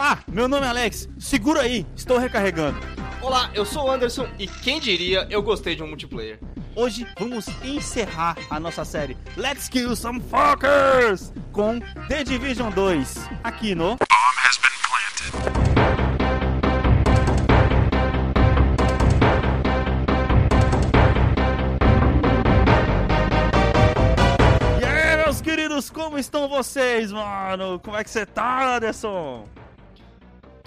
Olá, meu nome é Alex. Segura aí, estou recarregando. Olá, eu sou o Anderson e quem diria eu gostei de um multiplayer. Hoje vamos encerrar a nossa série Let's Kill Some Fuckers com The Division 2 aqui no E aí, meus queridos, como estão vocês, mano? Como é que você tá, Anderson?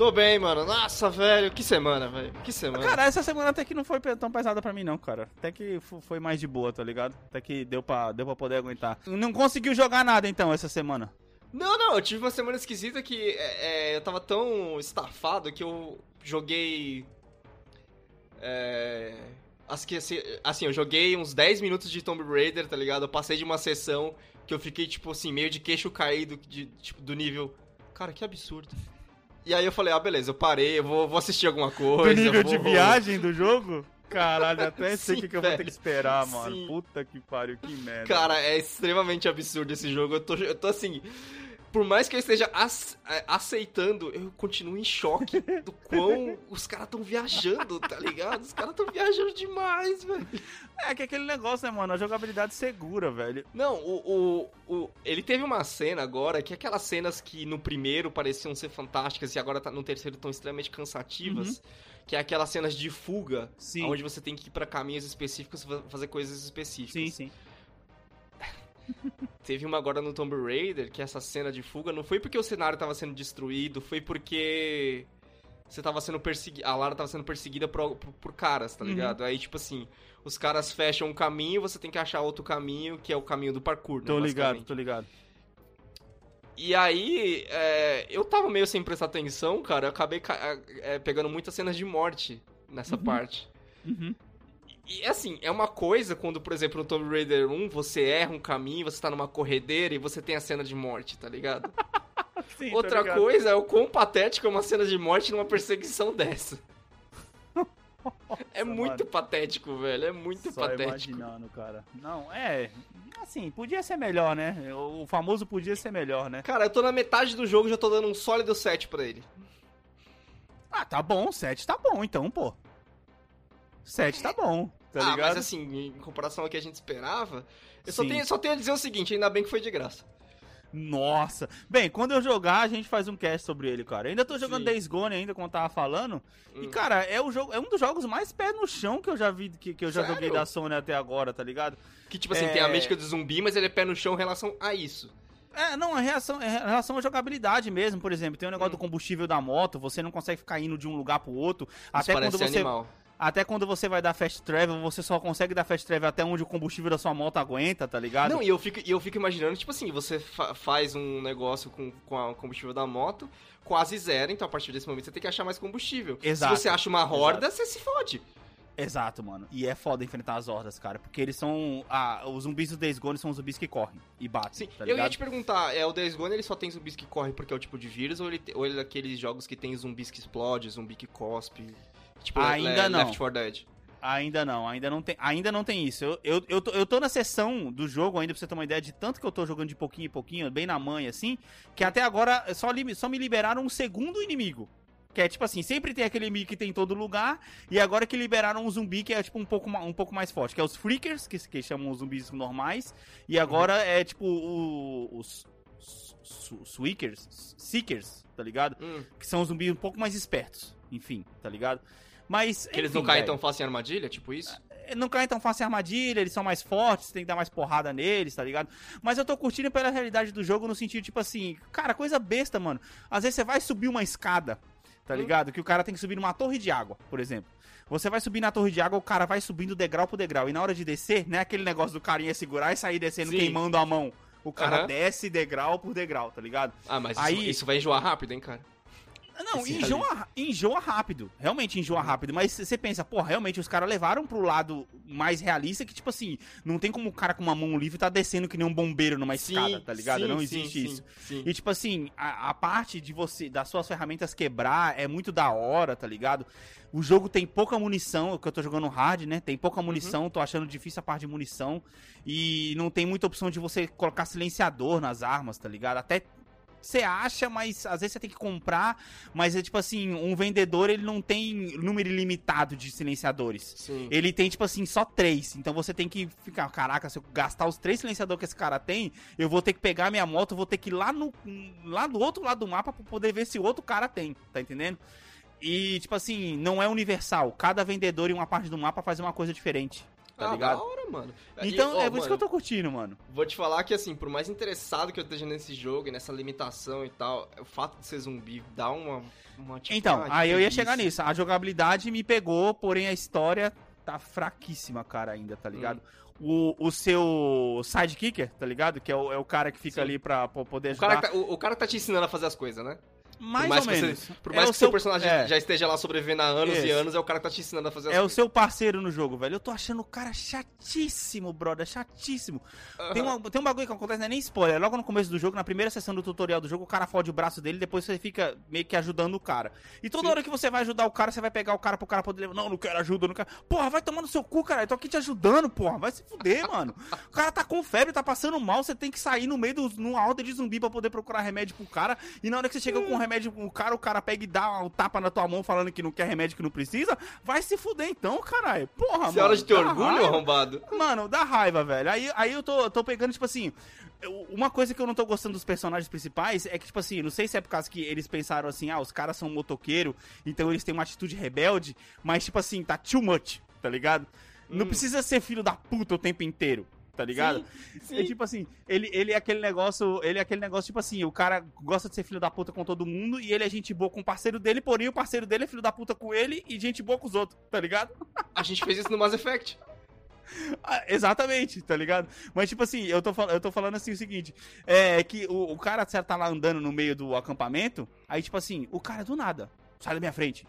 Tô bem, mano. Nossa, velho, que semana, velho. Que semana. Cara, essa semana até que não foi tão pesada pra mim, não, cara. Até que foi mais de boa, tá ligado? Até que deu pra, deu pra poder aguentar. Não conseguiu jogar nada, então, essa semana. Não, não, eu tive uma semana esquisita que é, é, eu tava tão estafado que eu joguei. É. Que assim, assim, eu joguei uns 10 minutos de Tomb Raider, tá ligado? Eu passei de uma sessão que eu fiquei, tipo assim, meio de queixo caído, de, tipo, do nível. Cara, que absurdo. E aí eu falei, ah, beleza, eu parei, eu vou, vou assistir alguma coisa. Do nível vou- de viagem do jogo? Caralho, até sei o que, que eu vou ter que esperar, mano. Sim. Puta que pariu, que merda. Cara, é extremamente absurdo esse jogo. Eu tô, eu tô assim. Por mais que eu esteja é, aceitando, eu continuo em choque do quão os caras tão viajando, tá ligado? Os caras tão viajando demais, velho. É que aquele negócio, né, mano? A jogabilidade segura, velho. Não, o, o, o- Ele teve uma cena agora que é aquelas cenas que no primeiro pareciam ser fantásticas e agora tá, no terceiro estão extremamente cansativas. Que é aquelas cenas de fuga, Sim. onde você tem que ir pra caminhos específicos fa- fazer coisas específicas. Sim, sim. Teve uma agora no Tomb Raider, que essa cena de fuga não foi porque o cenário tava sendo destruído, foi porque você tava sendo perseguido. A Lara tava sendo perseguida por, por, por caras, tá Uhum. ligado? Aí, tipo assim, os caras fecham um caminho, você tem que achar outro caminho, que é o caminho do parkour, né, Tô ligado, tô ligado. E aí, é, eu tava meio sem prestar atenção, cara, eu acabei ca- é, pegando muitas cenas de morte nessa parte. Uhum. E assim, é uma coisa quando, por exemplo, no Tomb Raider 1, você erra um caminho, você tá numa corredeira e você tem a cena de morte, tá ligado? Sim, Outra ligado. coisa é o quão patético é uma cena de morte numa perseguição dessa. é Nossa, muito mano. patético, velho. É muito Só patético. imaginando, cara. Não, é. Assim, podia ser melhor, né? O famoso podia ser melhor, né? Cara, eu tô na metade do jogo e já tô dando um sólido 7 pra ele. Ah, tá bom, 7 tá bom, então, pô. 7 tá bom, tá ah, ligado? mas assim, em comparação ao que a gente esperava, eu só tenho, só tenho a dizer o seguinte, ainda bem que foi de graça. Nossa. Bem, quando eu jogar, a gente faz um cast sobre ele, cara. Eu ainda tô jogando Sim. Days Gone ainda, como eu tava falando. E, Hum. cara, é, o jogo, é um dos jogos mais pé no chão que eu já vi, que, que eu já Sério? joguei da Sony até agora, tá ligado? Que tipo assim, É. tem a mística do zumbi, mas ele é pé no chão em relação a isso. É, não, a reação, é em relação à jogabilidade mesmo, por exemplo. Tem o negócio Hum. do combustível da moto, você não consegue ficar indo de um lugar pro outro. Isso Até quando você. animal. Até quando você vai dar fast travel, você só consegue dar fast travel até onde o combustível da sua moto aguenta, tá ligado? Não, e eu fico, e eu fico imaginando, tipo assim, você fa- faz um negócio com, com o combustível da moto, quase zero, então a partir desse momento você tem que achar mais combustível. Exato. Se você acha uma horda, você se fode. Exato, mano. E é foda enfrentar as hordas, cara. Porque eles são. Ah, os zumbis do Days Gone são os zumbis que correm e batem. Sim, tá eu ia te perguntar, é o Days Gone ele só tem zumbis que correm porque é o tipo de vírus, ou ele, ou ele é daqueles jogos que tem zumbis que explode, zumbi que cospe? Tipo, Ainda Le- não. Left 4 Dead. Ainda não, ainda não tem, ainda não tem isso. Eu, eu, eu, tô, eu tô na sessão do jogo ainda, pra você ter uma ideia de tanto que eu tô jogando de pouquinho em pouquinho, bem na manha, assim, que até agora só, li- só me liberaram um segundo inimigo. Que é tipo assim, sempre tem aquele inimigo que tem em todo lugar, e agora que liberaram um zumbi que é tipo um pouco, um pouco mais forte, que é os Freakers, que, que chamam os zumbis normais, e agora é tipo o- os Sweakers, Seekers, tá ligado? Hum, Que são zumbis um pouco mais espertos, enfim, tá ligado? Mas. que eles enfim, não caem velho. tão fácil em armadilha, tipo isso? não caem tão fácil em armadilha, eles são mais fortes, tem que dar mais porrada neles, tá ligado? Mas eu tô curtindo pela realidade do jogo no sentido, tipo assim, cara, coisa besta, mano. Às vezes você vai subir uma escada, tá Hum. ligado? Que o cara tem que subir numa torre de água, por exemplo. Você vai subir na torre de água, o cara vai subindo degrau por degrau. E na hora de descer, não é aquele negócio do carinha segurar e sair descendo Sim. queimando a mão. O cara Aham. desce degrau por degrau, tá ligado? Ah, mas Aí- isso, isso vai enjoar rápido, hein, cara? Não, Esse enjoa, enjoa rápido. Realmente enjoa Uhum. rápido. Mas você pensa, pô, realmente os caras levaram pro lado mais realista que, tipo assim, não tem como o cara com uma mão livre tá descendo que nem um bombeiro numa escada, tá ligado? sim, não sim, existe sim, isso. sim. E tipo assim, a, a parte de você, das suas ferramentas quebrar é muito da hora, tá ligado? O jogo tem pouca munição, que eu tô jogando hard, né? Tem pouca munição, tô achando difícil a parte de munição. E não tem muita opção de você colocar silenciador nas armas, tá ligado? Até você acha, mas às vezes você tem que comprar. Mas é tipo assim, um vendedor ele não tem número ilimitado de silenciadores. Sim. Ele tem, tipo assim, só três. Então você tem que ficar, caraca, se eu gastar os três silenciadores que esse cara tem, eu vou ter que pegar minha moto, vou ter que ir lá no lá do outro lado do mapa pra poder ver se outro cara tem, tá entendendo? E, tipo assim, não é universal. Cada vendedor em uma parte do mapa faz uma coisa diferente. Tá ah, ligado? da hora, mano. Então, E, ó, é por isso que eu tô curtindo, mano. Vou te falar que, assim, por mais interessado que eu esteja nesse jogo e nessa limitação e tal, o fato de ser zumbi dá uma. uma tipo, Então, aí eu ia chegar nisso. A jogabilidade me pegou, porém a história tá fraquíssima, cara, ainda, tá ligado? O, o seu sidekicker, tá ligado? Que é o, é o cara que fica Sim. ali pra, pra poder O ajudar. cara, que tá, o, o cara que tá te ensinando a fazer as coisas, né? Mais, por mais ou que menos. Você, por É mais o que seu seu- personagem é. já esteja lá sobrevivendo há anos e anos, é o cara que tá te ensinando a fazer as É o coisas. seu parceiro no jogo, velho. Eu tô achando o cara chatíssimo, brother. Chatíssimo. Tem, uma- tem um bagulho que acontece, não é nem spoiler. Logo no começo do jogo, na primeira sessão do tutorial do jogo, o cara fode o braço dele, depois você fica meio que ajudando o cara. E toda Sim. hora que você vai ajudar o cara, você vai pegar o cara pro cara poder levar. Não, não quero ajuda, não quero. Porra, vai tomar no seu cu, cara. Eu tô aqui te ajudando, porra. Vai se fuder, mano. O cara tá com febre, tá passando mal, você tem que sair no meio do numa horda de zumbi pra poder procurar remédio pro cara. E na hora que você chega com remédio pro cara, o cara pega e dá um tapa na tua mão falando que não quer remédio que não precisa. Vai se fuder então, caralho. Porra, Você mano. hora de ter orgulho, raiva. arrombado? Mano, dá raiva, velho. Aí, aí eu tô, tô pegando, tipo assim. Uma coisa que eu não tô gostando dos personagens principais é que, tipo assim, não sei se é por causa que eles pensaram assim, ah, os caras são motoqueiro, então eles têm uma atitude rebelde, mas, tipo assim, tá too much, tá ligado? Não Hum. precisa ser filho da puta o tempo inteiro, tá ligado? Sim, É sim. tipo assim, ele, ele é aquele negócio, ele é aquele negócio, tipo assim, o cara gosta de ser filho da puta com todo mundo e ele é gente boa com o parceiro dele, porém o parceiro dele é filho da puta com ele e gente boa com os outros, tá ligado? A gente fez isso no Mass Effect. Ah, exatamente, tá ligado? Mas, tipo assim, eu tô, fal- eu tô falando assim o seguinte: é que o, o cara certo, tá lá andando no meio do acampamento, aí, tipo assim, o cara do nada, sai da minha frente.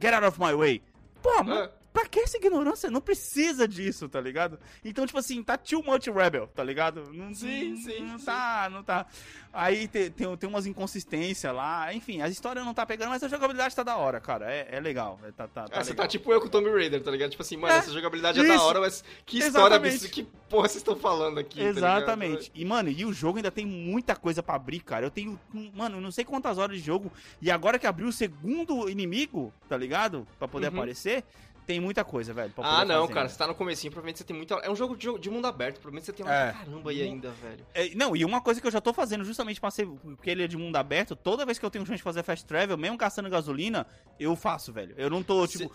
Get out of my way. Pô, mas Ah, pra que essa ignorância? Não precisa disso, tá ligado? Então, tipo assim, tá too much rebel, tá ligado? Não, Sim, não, sim, Não sim. tá, não tá. Aí tem, tem, tem umas inconsistências lá, enfim, a história não tá pegando, mas a jogabilidade tá da hora, cara. É, é legal. é, tá, tá, tá ah, você legal. tá tipo eu com o Tomb Raider, tá ligado? Tipo assim, mano, É, essa jogabilidade é da isso. hora, mas que história absurda. Que porra vocês estão falando aqui? tá? Exatamente. e, mano, e o jogo ainda tem muita coisa pra abrir, cara. Eu tenho, mano, não sei quantas horas de jogo. E agora que abriu o segundo inimigo, tá ligado? Pra poder Uhum. aparecer, tem muita coisa, velho. Ah, não, fazer cara, ainda. você tá no comecinho, provavelmente você tem muita. É um jogo de, de mundo aberto, provavelmente você tem uma É. caramba aí ainda, velho. É, não, e uma coisa que eu já tô fazendo justamente pra ser. Porque ele é de mundo aberto, toda vez que eu tenho chance de fazer fast travel, mesmo gastando gasolina, eu faço, velho. Eu não tô, tipo.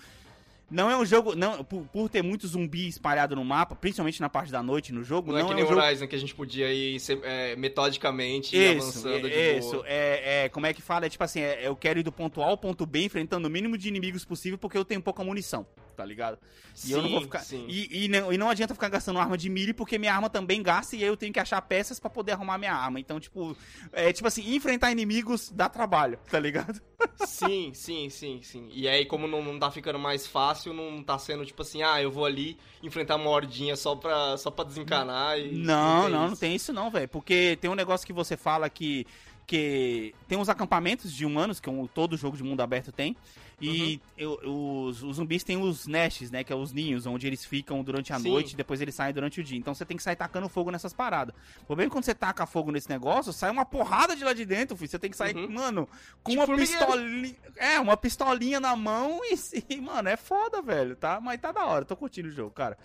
Não é um jogo. Não, por, por ter muito zumbi espalhado no mapa, principalmente na parte da noite no jogo, Não, não, é que é nem um o jogo. Horizon, que a gente podia ir é, metodicamente Isso, avançando de é, isso, boa. é, é, como é que fala? É tipo assim, é, eu quero ir do ponto A ao ponto B enfrentando o mínimo de inimigos possível porque eu tenho pouca munição, tá ligado? E eu não vou Sim, ficar. sim. E, e não, e não adianta ficar gastando arma de mira porque minha arma também gasta e aí eu tenho que achar peças pra poder arrumar minha arma. Então, tipo, é tipo assim, enfrentar inimigos dá trabalho, tá ligado? Sim, sim, sim, sim. E aí, como não, não tá ficando mais fácil, não tá sendo tipo assim, ah, eu vou ali enfrentar uma hordinha só pra, só pra desencanar e. Não, não, não isso. tem isso não, velho. Porque tem um negócio que você fala que. Que tem uns acampamentos de humanos, que um- todo jogo de mundo aberto tem. E Uhum. eu- os, os zumbis têm os nests, né? Que é os ninhos, onde eles ficam durante a Sim. noite e depois eles saem durante o dia. Então você tem que sair tacando fogo nessas paradas. O problema é que quando você taca fogo nesse negócio, sai uma porrada de lá de dentro, filho. Você tem que sair, Uhum. mano, com Tipo uma pistolinha. É, uma pistolinha na mão e, e, mano, é foda, velho, tá? Mas tá da hora, tô curtindo o jogo, cara.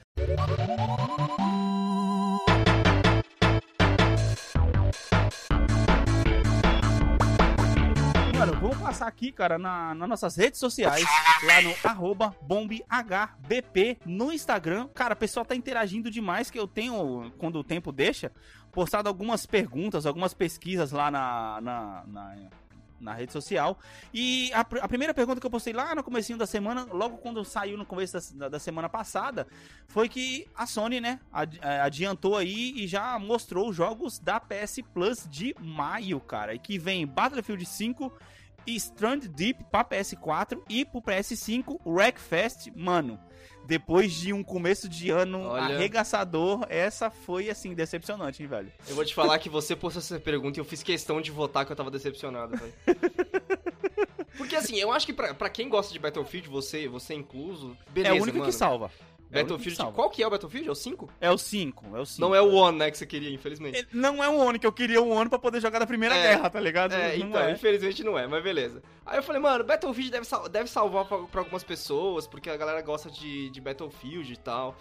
Mano, vamos passar aqui, cara, na, nas nossas redes sociais, lá no arroba bombhbp no Instagram. Cara, o pessoal tá interagindo demais, que eu tenho, quando o tempo deixa, postado algumas perguntas, algumas pesquisas lá na, na, na, na rede social. E a, a primeira pergunta que eu postei lá no comecinho da semana, logo quando saiu no começo da, da semana passada, foi que a Sony, né, eh, adiantou aí e já mostrou os jogos da PS Plus de maio, cara. E que vem Battlefield 5 e Strand Deep pra PS4 e pro PS5 Wreckfest, mano. Depois de um começo de ano Olha. arregaçador, essa foi assim decepcionante, hein, velho. Eu vou te falar que você postou essa pergunta e eu fiz questão de votar que eu tava decepcionado, velho. Porque assim, eu acho que pra, pra quem gosta de Battlefield, você, você incluso, beleza, é o único mano. que salva. É que Battlefield. salva. Qual que é o Battlefield? É o 5? É o 5, é o 5. Não é o One, né, que você queria, infelizmente. Ele- Não é o One, que eu queria o One pra poder jogar da Primeira É. Guerra, tá ligado? É, Não então, é. infelizmente não é, mas beleza. Aí eu falei, mano, Battlefield deve, sal- deve salvar pra, pra algumas pessoas, porque a galera gosta de, de Battlefield e tal.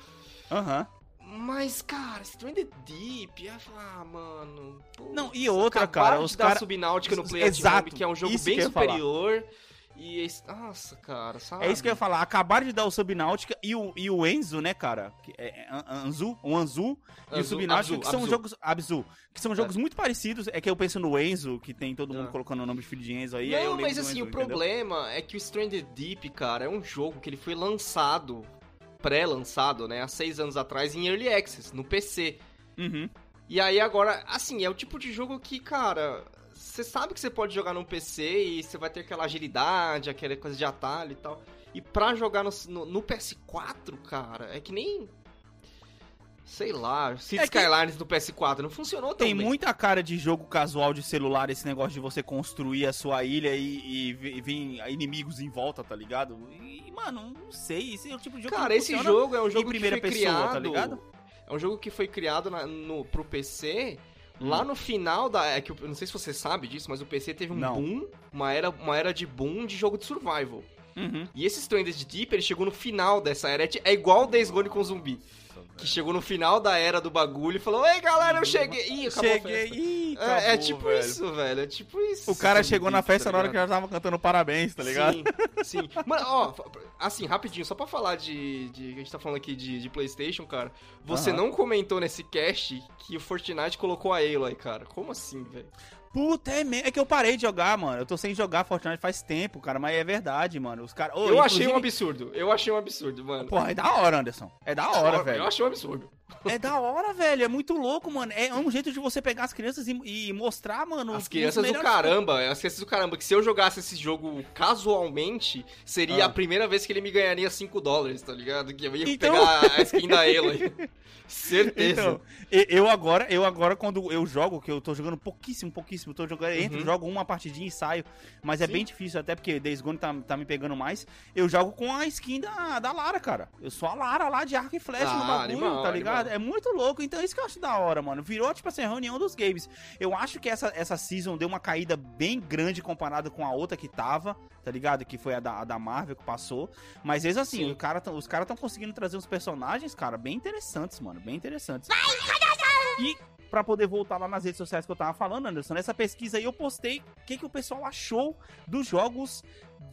Aham. Mas, cara, Stranded Deep, ah, mano. Não, e outra, cara, os dar cara- Subnáutica no Play Exato, at Home, que é um jogo bem que ia falar. E esse... Nossa, cara, sabe? É isso que eu ia falar. Acabaram de dar o Subnáutica e o, e o Enzo, né, cara? Que é, é An- Anzu, o Anzu e o Anzu, Subnáutica, Abzu, que são Abzu. jogos. Abzu. Que são jogos muito parecidos. É que eu penso no Enzo, que tem todo mundo Ah. colocando o nome de filho de Enzo aí. aí eu Não, mas assim, Enzo, o entendeu? problema é que o Stranded Deep, cara, é um jogo que ele foi lançado, pré-lançado, né, há seis anos atrás, em Early Access, no PC. Uhum. E aí agora, assim, é o tipo de jogo que, cara, você sabe que você pode jogar num PC e você vai ter aquela agilidade, aquela coisa de atalho e tal. E pra jogar no, no- no PS4, cara, é que nem. Sei lá, Cities É que- Skylines do PS4 não funcionou tão Tem bem. muita cara de jogo casual de celular, esse negócio de você construir a sua ilha e, e vi- vir inimigos em volta, tá ligado? E, mano, não sei. Esse é o tipo de jogo Cara, que esse jogo é um jogo em primeira que foi pessoa, criado. tá ligado? É um jogo que foi criado na, no, pro PC. Lá no final da. É que eu não sei se você sabe disso, mas o PC teve um Não. boom, uma era, uma era de boom de jogo de survival. Uhum. E esse Stranded Deep, ele chegou no final dessa era. É É igual o Days Gone com zumbi. Que chegou no final da era do bagulho e falou: Ei galera, eu cheguei. Ih, acabou Cheguei. Ih, É, é acabou, tipo velho. isso, velho. É tipo isso. O cara chegou na Deep, festa tá na hora que já tava cantando parabéns, tá ligado? Sim, sim. Mano, ó, assim, rapidinho, só pra falar de, de. A gente tá falando aqui de, de PlayStation, cara. Você não comentou nesse cast que o Fortnite colocou a Halo aí, cara. Como assim, velho? Puta, é, me- é que eu parei de jogar, mano. Eu tô sem jogar Fortnite faz tempo, cara, mas é verdade, mano. Os caras. eu achei um absurdo. Eu achei um absurdo, mano. Porra, é da hora, Anderson. É da hora, eu, velho. Eu achei um absurdo. É da hora, velho. É muito louco, mano. É um jeito de você pegar as crianças e, e mostrar, mano. As os crianças do caramba, as crianças do caramba, que se eu jogasse esse jogo casualmente, seria Ah. a primeira vez que ele me ganharia 5 dólares, tá ligado? Que eu ia Então- pegar a skin da aí. Certeza. Então, eu agora, eu agora, quando eu jogo, que eu tô jogando pouquíssimo, pouquíssimo, tô jogando, entro, Uhum. jogo uma partidinha e saio. Mas é Sim. bem difícil, até porque Days Gone tá, tá me pegando mais. Eu jogo com a skin da, da Lara, cara. Eu sou a Lara lá de arco e flecha no Ah, bagulho, animal, tá ligado? animal. É muito louco. Então é isso que eu acho da hora, mano. Virou, tipo assim, a reunião dos games. Eu acho que essa, essa season deu uma caída bem grande comparada com a outra que tava, tá ligado? Que foi a da, a da Marvel que passou. Mas mesmo assim, Sim. o cara tão- os caras estão conseguindo trazer uns personagens, cara, bem interessantes, mano. Bem interessantes. E pra poder voltar lá nas redes sociais que eu tava falando, Anderson, nessa pesquisa aí eu postei o que, que o pessoal achou dos jogos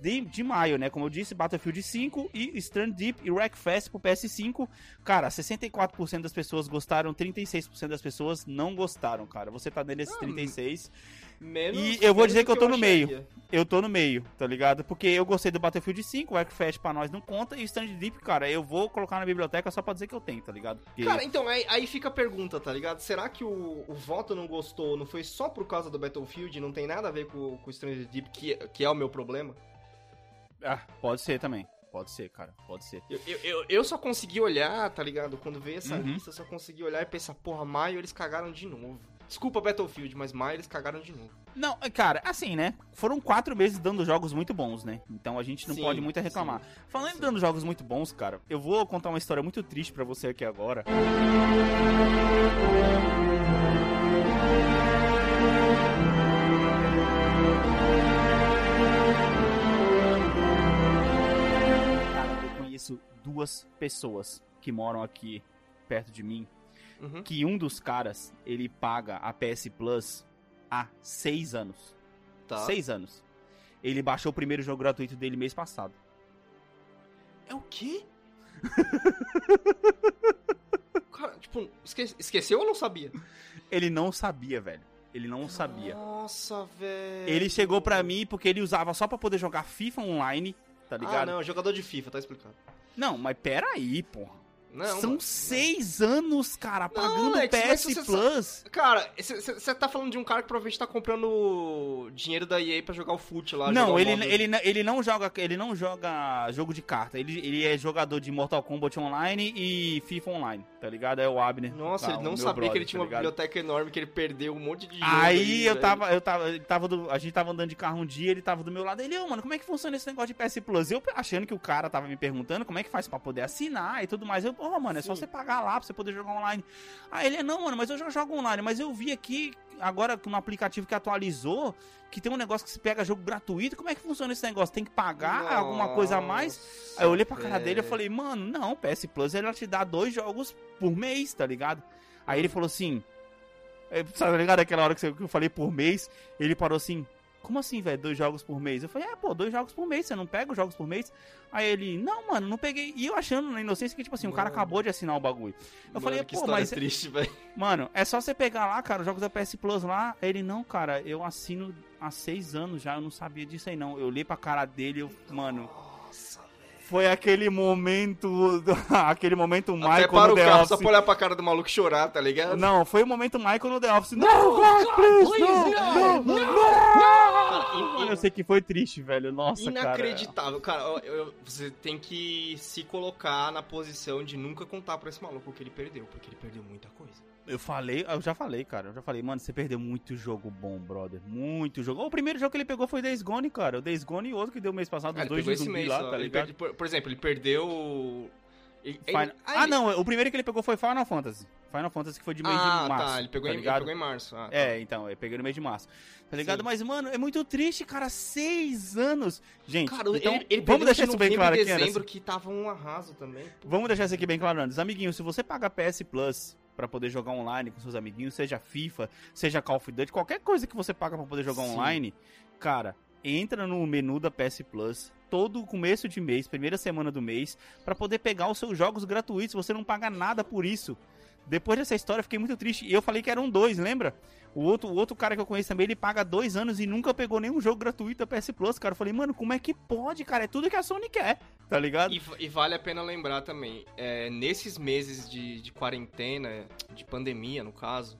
de, de maio, né? Como eu disse, Battlefield 5 e Strand Deep e Wreckfest pro PS5. Cara, 64% das pessoas gostaram, 36% das pessoas não gostaram, cara. Você tá nesses Ah, 36. Menos- E eu vou dizer do que eu tô no meio. Eu tô no meio, tá ligado? Porque eu gostei do Battlefield 5, o Wreckfest pra nós não conta, e o Strand Deep, cara, eu vou colocar na biblioteca só pra dizer que eu tenho, tá ligado? Porque... Cara, então, aí, aí fica a pergunta, tá ligado? Será que o, o voto não gostou, não foi só por causa do Battlefield, não tem nada a ver com, com o Stranger Deep, que, que é o meu problema? Ah, pode ser também. Pode ser, cara. Pode ser. Eu, eu, eu, eu só consegui olhar, tá ligado? Quando veio essa Uhum. lista, eu só consegui olhar e pensar, porra, maio eles cagaram de novo. Desculpa Battlefield, mas maio eles cagaram de novo. Não, é, cara, assim, né? Foram quatro meses dando jogos muito bons, né? Então a gente não Sim, pode muito reclamar. Falando em sim. dando jogos muito bons, cara, eu vou contar uma história muito triste pra você aqui agora. Cara, eu conheço duas pessoas que moram aqui perto de mim Uhum. que um dos caras, ele paga a PS Plus há seis anos. Tá. Seis anos. Ele baixou o primeiro jogo gratuito dele mês passado. É o quê? Cara, tipo, esque- esqueceu ou não sabia? Ele não sabia, velho. Ele não sabia. Nossa, velho. Ele chegou pra mim porque ele usava só pra poder jogar FIFA online, tá Ah, ligado? não, jogador de FIFA, tá explicado. não. mas pera aí, porra. Não, São mano. seis anos, cara, pagando Alex, mas PS você Plus. Cara, você tá falando de um cara que provavelmente tá comprando dinheiro da EA pra jogar o fute lá. Não, ele, ele, não- ele não joga, ele não joga jogo de carta. Ele, ele é jogador de Mortal Kombat Online e FIFA Online, tá ligado? É o Abner. Nossa, tá, ele não sabia brother, que ele tinha tá uma biblioteca enorme, que ele perdeu um monte de jogo. Aí eu velho. tava, eu tava, ele tava do- a gente tava andando de carro um dia, ele tava do meu lado, ele, ô, mano, como é que funciona esse negócio de PS Plus? Eu achando que o cara tava me perguntando como é que faz pra poder assinar e tudo mais. Eu, ô, mano, é só você pagar lá pra você poder jogar online. Aí ele, não, mano, mas eu já jogo online, mas eu vi aqui, agora no aplicativo que atualizou, que tem um negócio que se pega jogo gratuito, como é que funciona esse negócio? Tem que pagar alguma coisa a mais? Nossa, Aí eu olhei pra cara dele e falei, mano, não, PS Plus ela te dá dois jogos por mês, tá ligado? Aí ele falou assim. é, Sabe ligado aquela hora que eu falei por mês? Ele parou assim. Como assim, velho? Dois jogos por mês? Eu falei, é, pô, dois jogos por mês, você não pega os jogos por mês? Aí ele, não, mano, não peguei. E eu achando na inocência que, tipo assim, o cara Mano. acabou de assinar o bagulho. Eu Mano, falei, que pô, história mas. triste, velho. Mano, é só você pegar lá, cara, os jogos da PS Plus lá. Aí ele, não, cara, eu assino há seis anos já, eu não sabia disso aí, não. Eu olhei pra cara dele, eu, mano. Nossa. Foi aquele momento. aquele momento Até Michael para no o The carro Office. só pra olhar pra cara do maluco e chorar, tá ligado? Não, foi o momento Michael no The Office. Não, God, please, não, não, Cara, não. In- Eu sei que foi triste, velho. Nossa, Inacreditável. Cara, eu- eu- você tem que se colocar na posição de nunca contar pra esse maluco o que ele perdeu, porque ele perdeu muita coisa. cara. Eu falei, eu já falei, cara. Eu já falei, mano, você perdeu muito jogo bom, brother. Muito jogo. O primeiro jogo que ele pegou foi Days Gone, cara. O Days Gone e outro que deu mês passado, Ah, os ele dois de zumbi mês lá, tá ligado? perde- por, por exemplo, ele perdeu. Ele- Final- ele- Ah, não, o primeiro que ele pegou foi Final Fantasy. Final Fantasy que foi de mês ah, de março. tá. Ele pegou, tá em, ele ligado? pegou em março. Ah, tá. É, então, eu peguei no mês de março. Tá ligado? Sim. Mas, mano, é muito triste, cara. Seis anos. Gente, Cara, então, ele, ele vamos deixar de isso bem claro aqui, Anderson. dezembro, que tava um arraso também. Pô. Vamos deixar isso aqui bem claro, Anderson. Amiguinho, se você paga PS Plus pra poder jogar online com seus amiguinhos, seja FIFA, seja Call of Duty, qualquer coisa que você paga pra poder jogar Sim. online, cara, entra no menu da PS Plus todo começo de mês, primeira semana do mês, pra poder pegar os seus jogos gratuitos. Você não paga nada por isso. Depois dessa história, eu fiquei muito triste. E eu falei que eram dois, lembra? O outro, o outro cara que eu conheço também, ele paga dois anos e nunca pegou nenhum jogo gratuito da PS Plus, cara. Eu falei, mano, como é que pode, cara? É tudo que a Sony quer, tá ligado? E, e vale a pena lembrar também, é, nesses meses de, de quarentena, de pandemia no caso,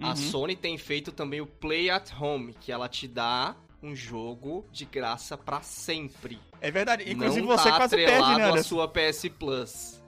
a Uhum. Sony tem feito também o Play at Home, que ela te dá um jogo de graça pra sempre. É verdade. Inclusive não você tá quase perde, né, Anderson? sua PS Plus.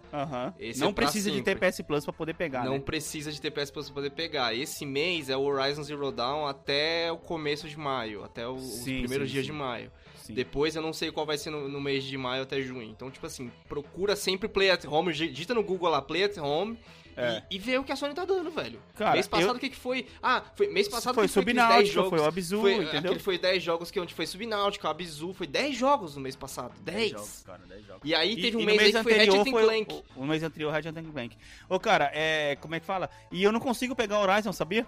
Esse Não é precisa de ter sempre. PS Plus pra poder pegar, não né? precisa de ter PS Plus pra poder pegar. Esse mês é o Horizon Zero Dawn até o começo de maio, até o- os Sim, primeiros sim, dias sim. de maio. Sim. Depois eu não sei qual vai ser no, no mês de maio até junho. Então, tipo assim, procura sempre Play at Home, digita no Google lá Play at Home É. e, e vê o que a Sony tá dando, velho. Cara, mês passado eu- o que, que foi? Ah, foi mês passado foi que foi 10 Subnáutica, jogos. foi o Abzu, foi, entendeu? Aquele foi 10 jogos que onde foi Subnáutica, Abzu, foi 10 jogos no mês passado. 10. jogos, cara, 10 jogos. E aí teve um no mês, aí que foi anterior Ratchet foi Clank. O, o mês anterior, Ratchet Clank. Ô, cara, é... Como é que fala? E eu não consigo pegar o Horizon, sabia?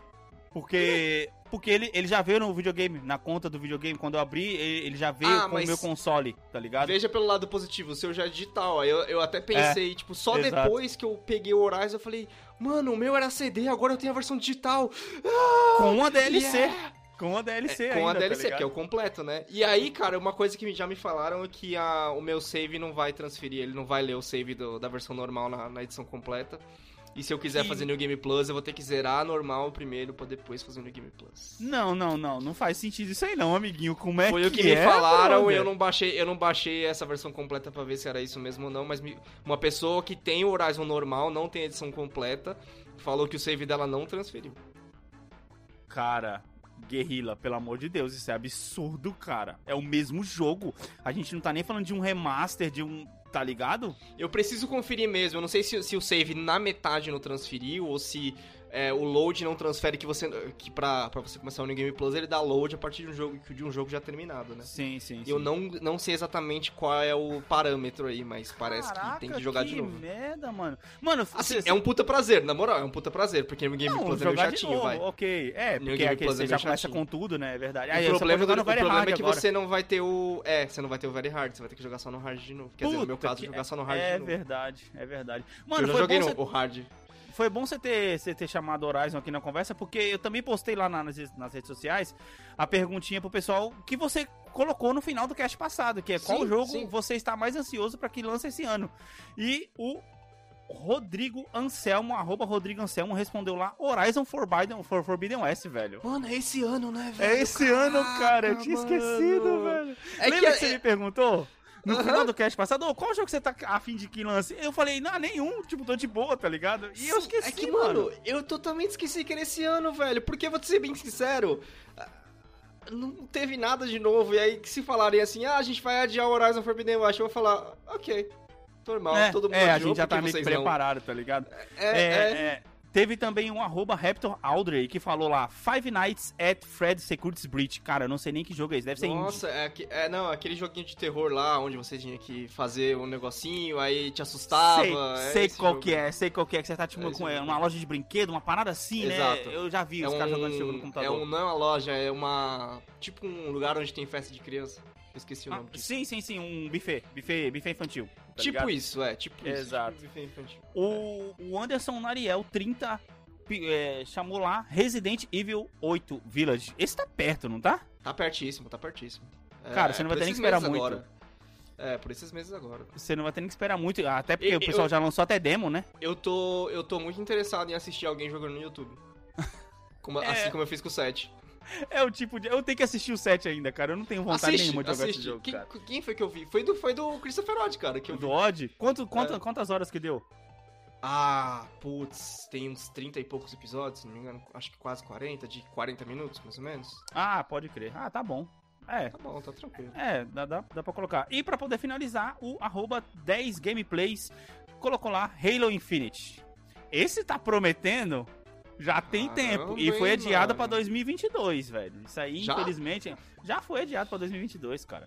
Porque... Porque ele, ele já veio no videogame, na conta do videogame. Quando eu abri, ele, ele já veio Ah, com o meu console, tá ligado? Veja pelo lado positivo, o seu já é digital. Eu, eu até pensei, tipo, só exato. depois que eu peguei o Horizon, eu falei, mano, o meu era CD, agora eu tenho a versão digital. Com uma DLC. Yeah! Com uma DLC Com a ainda, tá DLC, ligado? que é o completo, né? E aí, cara, uma coisa que já me falaram é que a, o meu save não vai transferir, ele não vai ler o save do- da versão normal na, na edição completa. E se eu quiser Que- fazer New Game Plus, eu vou ter que zerar normal primeiro pra depois fazer o New Game Plus. Não, não, não. Não faz sentido isso aí não, amiguinho. Como é Foi que o que me é, falaram e eu não baixei, eu não baixei essa versão completa pra ver se era isso mesmo ou não, mas me- uma pessoa que tem o Horizon normal, não tem a edição completa, falou que o save dela não transferiu. Cara, Guerrilla, pelo amor de Deus, isso é absurdo, cara. É o mesmo jogo. A gente não tá nem falando de um remaster, de um. Tá ligado? Eu preciso conferir mesmo. Eu não sei se, se o save na metade não transferiu ou se é, o load não transfere que você que pra, pra você começar o New Game Plus ele dá load a partir de um jogo de um jogo já terminado, né? Sim, sim. E Eu não, não sei exatamente qual é o parâmetro aí, mas parece Caraca, que tem que jogar de que novo. merda, mano. Mano, Assim, cê- é um puta prazer, na moral, é um puta prazer, porque o Game não, Plus é meio de chatinho, novo, vai. ok. É, New porque Game aquele Plus você é já meio começa chatinho. com tudo, né? É verdade. O Aí você problema, do- o problema é que agora. você não vai ter o. É, você não vai ter o Very Hard, você vai ter que jogar só no Hard de novo. Quer dizer, no meu Puta caso, que- jogar só no Hard É de novo. verdade, é verdade. eu Mano, já foi joguei no você, o Hard. Foi bom você ter, você ter chamado Horizon aqui na conversa, porque eu também postei lá nas, nas redes sociais a perguntinha pro pessoal que você colocou no final do cast passado, que é qual Sim, jogo sim. você está mais ansioso pra que lance esse ano. E o Rodrigo Anselmo, arroba Rodrigo Anselmo, respondeu lá Horizon Forbidden, for Forbidden West, velho. Mano, é esse ano, né, velho? É esse ano, cara, eu tinha Caraca, esquecido, mano. velho. É Lembra que que, é- você me perguntou? No Aham. final do cast passado, "Ô, qual jogo você tá afim de que lance? Eu falei, não, nenhum, tipo, tô de boa, tá ligado? E eu Sim, esqueci, É que, mano. mano, eu totalmente esqueci que era esse ano, velho. Porque, vou te ser bem sincero, não teve nada de novo. E aí, que se falarem assim, ah, a gente vai adiar o Horizon Forbidden West, eu vou falar, ok, normal, É, todo mundo é, a adiou, gente já tá meio preparado, tá ligado? É, É, é, é, Teve também um arroba Raptor Aldrey que falou lá, Five Nights at Fred's Securities Breach. Cara, eu não sei nem que jogo é esse, deve ser. Nossa, é, é, não, aquele joguinho de terror lá, onde você tinha que fazer um negocinho, aí te assustava. Sei, é sei qual jogo. que é, sei qual que é, que você tá tipo É com é, uma loja de brinquedo, uma parada assim, Exato. né? Eu já vi É os um, caras jogando esse jogo no é computador. um, não é uma loja, é uma. Tipo um lugar onde tem festa de criança. Eu esqueci o Ah, nome disso. sim, sim, sim, um buffet, buffet, buffet infantil. Tá tipo ligado? isso, é, tipo isso. Exato. Tipo. O, o Anderson Nariel, 30, pi- é, chamou lá Resident Evil 8 Village. Esse tá perto, não tá? Tá pertíssimo, tá pertíssimo. É, Cara, você não vai ter nem que esperar muito. Agora. É, por esses meses agora. Você não vai ter nem que esperar muito, até porque E- o pessoal eu- já lançou até demo, né? Eu tô, eu tô muito interessado em assistir alguém jogando no YouTube. Como- É. Assim como eu fiz com o 7. É o tipo de. Eu tenho que assistir o 7 ainda, cara. Eu não tenho vontade Assiste, nenhuma de jogar assiste. esse jogo, quem, cara. quem foi que eu vi? Foi do, foi do Christopher Odd, cara, que eu vi. Do Odd? Quanto, quanto, É. Quantas horas que deu? Ah, putz, tem uns 30 e poucos episódios, se não me engano, acho que quase 40, de 40 minutos, mais ou menos. Ah, pode crer. Ah, tá bom. É, Tá bom, tá tranquilo. é, dá, dá, dá pra colocar. E pra poder finalizar, o arroba 10 gameplays colocou lá Halo Infinite. Esse tá prometendo já tem Caramba, tempo. E foi mano. pra 2022, velho. Isso aí, Já? infelizmente, já foi adiado pra 2022, cara.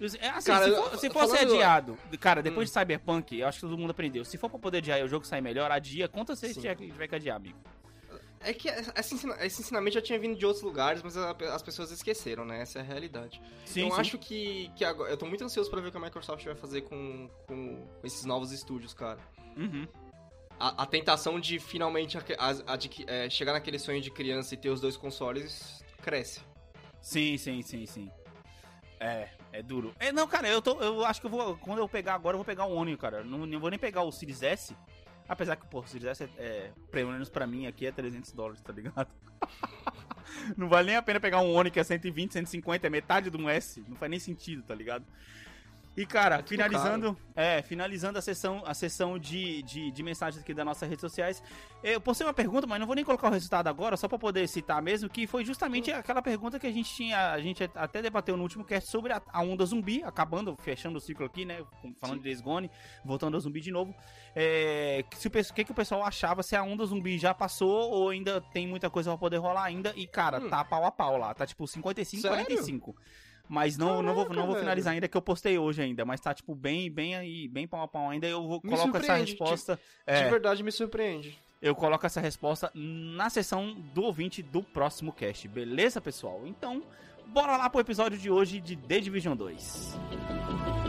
Assim, Cara, se, for, se fosse falando- adiado, cara, depois Hum. de Cyberpunk, eu acho que todo mundo aprendeu. Se for pra poder adiar e o jogo sair melhor, adia. Vezes Sim. tiver que adiar, amigo? É que esse, ensina- esse ensinamento já tinha vindo de outros lugares, mas as pessoas esqueceram, né? Essa é a realidade. Sim, eu sim. acho que, que agora. Eu tô muito ansioso pra ver o que a Microsoft vai fazer com, com esses novos estúdios, cara. Uhum. A, a tentação de finalmente aque- as- adqui- é, chegar naquele sonho de criança e ter os dois consoles cresce. Sim, sim, sim, sim. É, é duro. É, não, cara, eu, tô, eu acho que eu vou. Quando eu pegar agora, eu vou pegar o One, cara. Não, não vou nem pegar o Series S. Apesar que, pô, o Series S é, é, pelo menos pra mim aqui é 300 dólares, tá ligado? não vale nem a pena pegar um One que é 120, 150, é metade de um S. Não faz nem sentido, tá ligado? E, cara, finalizando, é, finalizando a sessão, a sessão de, de, de mensagens aqui das nossas redes sociais, eu postei uma pergunta, mas não vou nem colocar o resultado agora, só pra poder citar mesmo, que foi justamente aquela pergunta que a gente tinha, a gente até debateu no último cast sobre a, a onda zumbi, acabando, fechando o ciclo aqui, né, falando Sim. de Days Gone, voltando ao zumbi de novo, é, se o que, que o pessoal achava, se a onda zumbi já passou ou ainda tem muita coisa pra poder rolar ainda, e cara, Hum. tá pau a pau lá, tá tipo 55, Sério? 45. Mas não, não vou, Caraca, não vou velho. finalizar ainda, que eu postei hoje ainda. Mas tá, tipo, bem, bem aí, bem pau a pau ainda. Eu vou, Me coloco essa resposta. De É, verdade me surpreende. eu coloco essa resposta na sessão do ouvinte do próximo cast. Beleza, pessoal? Então, bora lá pro episódio de hoje de The Division 2. Mano,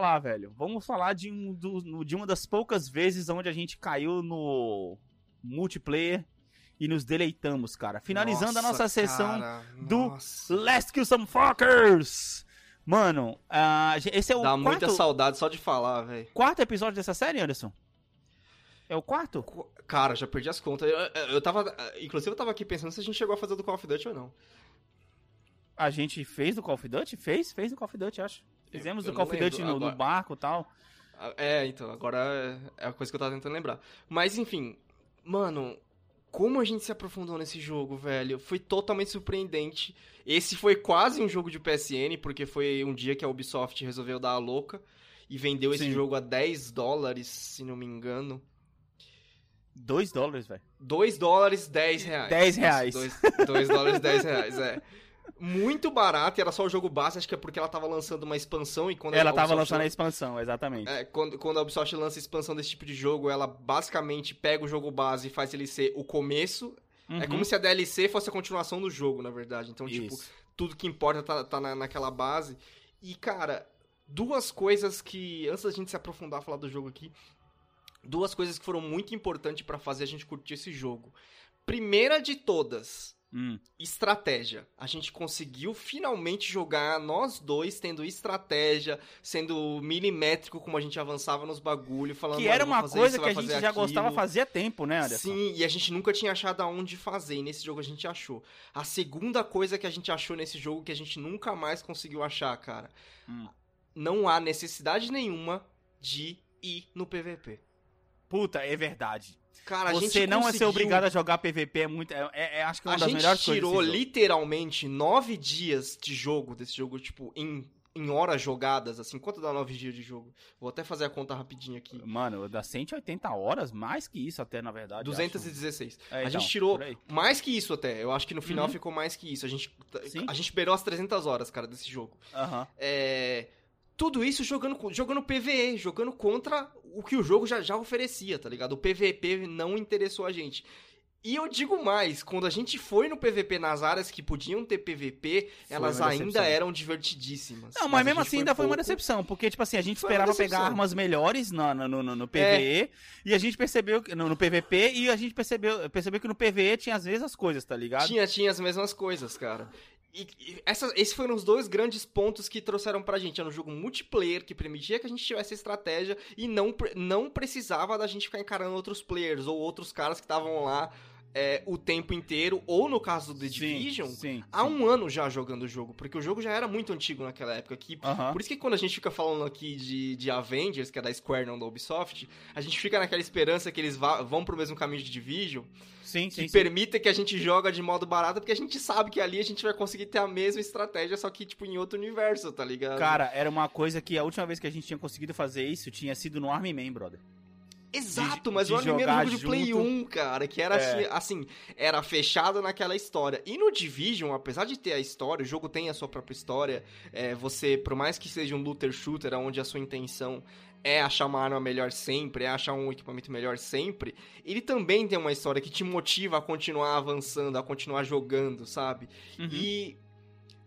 lá, velho. Vamos falar de, um do- de uma das poucas vezes onde a gente caiu no multiplayer e nos deleitamos, cara. Finalizando a nossa sessão cara, do nossa. Let's Kill Some Fuckers! Mano, ah, esse é o Dá quarto, muita saudade só de falar, velho. quarto episódio dessa série, Anderson? É o quarto? Cara, já perdi as contas. Eu, eu- eu tava. Inclusive, eu tava aqui pensando se a gente chegou a fazer do Call of Duty ou não. A gente fez do Call of Duty? Fez, fez do Call of Duty, acho. Fizemos Eu do Call of Duty no, no barco e tal. Ah, É, então, agora é a coisa que eu tava tentando lembrar. Mas enfim, mano, como a gente se aprofundou nesse jogo, velho, foi totalmente surpreendente. Esse foi quase um jogo de PSN, porque foi um dia que a Ubisoft resolveu dar a louca e vendeu esse Sim. jogo a 10 dólares, se não me engano. 2 dólares, velho. 2 dólares, 10 reais. 10 reais. 2 dólares, 10 reais, é. Muito barato, e era só o jogo base, acho que é porque ela tava lançando uma expansão e quando Ela a tava Ubisoft lançando a expansão, exatamente. É, quando, quando a Ubisoft lança a expansão desse tipo de jogo, ela basicamente pega o jogo base e faz ele ser o começo Uhum. É como se a DLC fosse a continuação do jogo, na verdade. Então, tipo, Isso. tudo que importa tá, tá na, naquela base. E, cara, duas coisas que, antes da gente se aprofundar falar do jogo aqui, duas coisas que foram muito importantes pra fazer a gente curtir esse jogo. Primeira de todas, Hum. estratégia. A gente conseguiu finalmente jogar nós dois tendo estratégia, sendo milimétrico como a gente avançava nos bagulho, falando Que era "Mano, uma coisa isso, que a gente já aquilo". gostava fazia tempo, né, Anderson? Sim, e a gente nunca tinha achado aonde fazer, e nesse jogo a gente achou. A segunda coisa que a gente achou nesse jogo que a gente nunca mais conseguiu achar, cara. Hum. Não há necessidade nenhuma de ir no PVP. Puta, é verdade. Cara, a Você gente não é ser conseguiu- obrigado a jogar PVP é muito. É, é- é- acho que é uma A das gente melhores tirou coisas. desse jogo. literalmente nove dias de jogo, desse jogo, tipo, em, em horas jogadas, assim. Quanto dá nove dias de jogo? Vou até fazer a conta rapidinho aqui. Mano, dá 180 horas, mais que isso até, na verdade. eu acho. 216. É, a então, gente tirou por aí. mais que isso até. Eu acho que no final Uhum. ficou mais que isso. A gente, Sim. a gente beirou as 300 horas, cara, desse jogo. Aham. É, tudo isso jogando, jogando PVE, jogando contra o que o jogo já, já oferecia, tá ligado? O PVP não interessou a gente. E eu digo mais, quando a gente foi no PVP nas áreas que podiam ter PVP, Foi elas ainda decepção. eram divertidíssimas. Não, mas, a mesmo assim ainda foi uma decepção, porque, tipo assim, a gente Foi esperava pegar armas melhores no, no, no, no É. PVE, e a gente percebeu, que- no, no PVP, e a gente percebeu, percebeu que no PVE tinha as mesmas coisas, tá ligado? Tinha, tinha as mesmas coisas, cara. E, essa- esses foram os dois grandes pontos que trouxeram pra gente. Era um jogo multiplayer que permitia que a gente tivesse estratégia e não, não precisava da gente ficar encarando outros players ou outros caras que estavam lá é, o tempo inteiro. Ou no caso do The Division, sim, há sim. um ano já jogando o jogo, porque o jogo já era muito antigo naquela época. Que, Aham. Por isso que quando a gente fica falando aqui de, de Avengers, que é da Square, não da Ubisoft, a gente fica naquela esperança que eles vá- vão pro mesmo caminho de Division Sim, que sim, sim. permita que a gente joga de modo barato, porque a gente sabe que ali a gente vai conseguir ter a mesma estratégia, só que, tipo, em outro universo, tá ligado? Cara, era uma coisa que a última vez que a gente tinha conseguido fazer isso tinha sido no Army Man, brother. Exato, de- mas de o anime era um jogo de Play junto. 1, cara, que era É. assim, era fechado naquela história. E no Division, apesar de ter a história, o jogo tem a sua própria história, é, você, por mais que seja um looter shooter, onde a sua intenção é achar uma arma melhor sempre, é achar um equipamento melhor sempre, ele também tem uma história que te motiva a continuar avançando, a continuar jogando, sabe? Uhum. E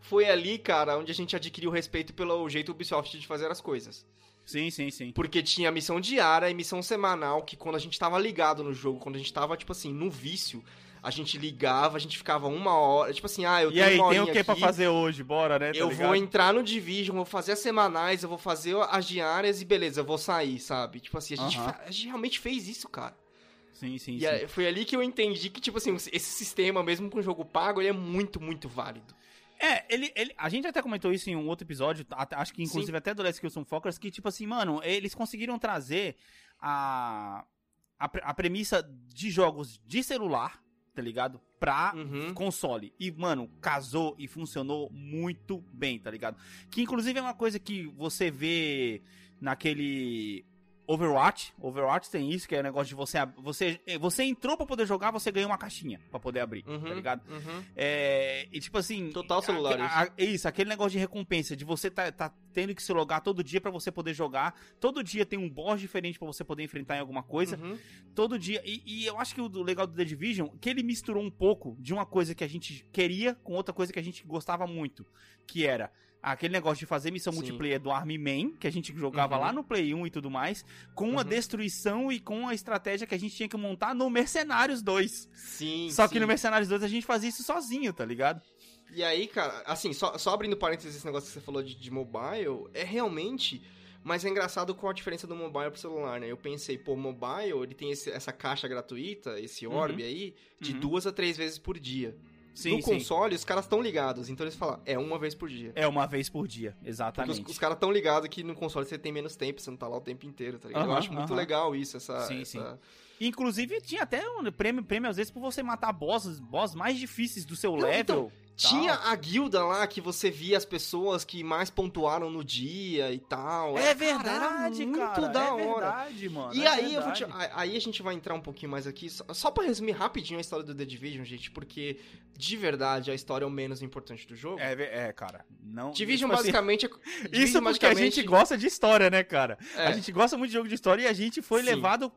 foi ali, cara, onde a gente adquiriu respeito pelo jeito Ubisoft de fazer as coisas. Sim, sim, sim. Porque tinha missão diária e missão semanal, que quando a gente tava ligado no jogo, quando a gente tava, tipo assim, no vício, a gente ligava, a gente ficava uma hora, tipo assim, ah, eu E tenho aí, uma tem o que pra aqui, fazer hoje? Bora, né? tá eu ligado? vou entrar no Division, vou fazer as semanais, eu vou fazer as diárias e beleza, eu vou sair, sabe? Tipo assim, a gente, Aham. fa- a gente realmente fez isso, cara. Sim, sim, E sim. aí, foi ali que eu entendi que, tipo assim, esse sistema, mesmo com jogo pago, ele é muito, muito válido. É, ele, ele, a gente até comentou isso em um outro episódio, até- acho que inclusive até do Last Kilson Focus, que tipo assim, mano, eles conseguiram trazer a, a, a premissa de jogos de celular, tá ligado? Pra Uhum. console. E, mano, casou e funcionou muito bem, tá ligado? Que inclusive é uma coisa que você vê naquele Overwatch. Overwatch tem isso, que é o negócio de você. Você, você entrou pra poder jogar, você ganhou uma caixinha pra poder abrir, Uhum, tá ligado? Uhum. É, e tipo assim. Total celular, a- a- isso, aquele negócio de recompensa, de você tá, tá tendo que se logar todo dia pra você poder jogar. Todo dia tem um boss diferente pra você poder enfrentar em alguma coisa. Uhum. Todo dia. E, e eu acho que o legal do The Division, que ele misturou um pouco de uma coisa que a gente queria com outra coisa que a gente gostava muito. Que era. Aquele negócio de fazer missão Sim. multiplayer do Army Man, que a gente jogava Uhum. lá no Play 1 e tudo mais, com a Uhum. destruição e com a estratégia que a gente tinha que montar no Mercenários 2. Sim, Só que sim. no Mercenários 2 a gente fazia isso sozinho, tá ligado? E aí, cara, assim, só, só abrindo parênteses esse negócio que você falou de, de mobile, é realmente. Mas é engraçado qual a diferença do mobile pro celular, né? Eu pensei, pô, mobile, ele tem esse- essa caixa gratuita, esse orb Uhum. aí, de Uhum. duas a três vezes por dia. Sim, no console, os caras estão ligados, então eles falam, é uma vez por dia. É uma vez por dia, Porque exatamente. os, os caras estão ligados que no console você tem menos tempo, você não tá lá o tempo inteiro, tá ligado? Eu Aham, acho muito aham. legal isso, essa. Sim, essa- Inclusive, tinha até um prêmio, prêmio às vezes por você matar bosses, boss mais difíceis do seu Não, level. então. Tinha a guilda lá que você via as pessoas que mais pontuaram no dia e tal. É Era- cara, era verdade, muito cara. da é hora. verdade, mano. E é aí, eu vou te- verdade. aí a gente vai entrar um pouquinho mais aqui, só, pra resumir rapidinho a história do The Division, gente, porque de verdade a história é o menos importante do jogo. É, é, cara. Não, Division tipo assim, basicamente é. Isso Division porque a gente basicamente- gosta de história, né, cara? É. A gente gosta muito de jogo de história e a gente foi Sim. levado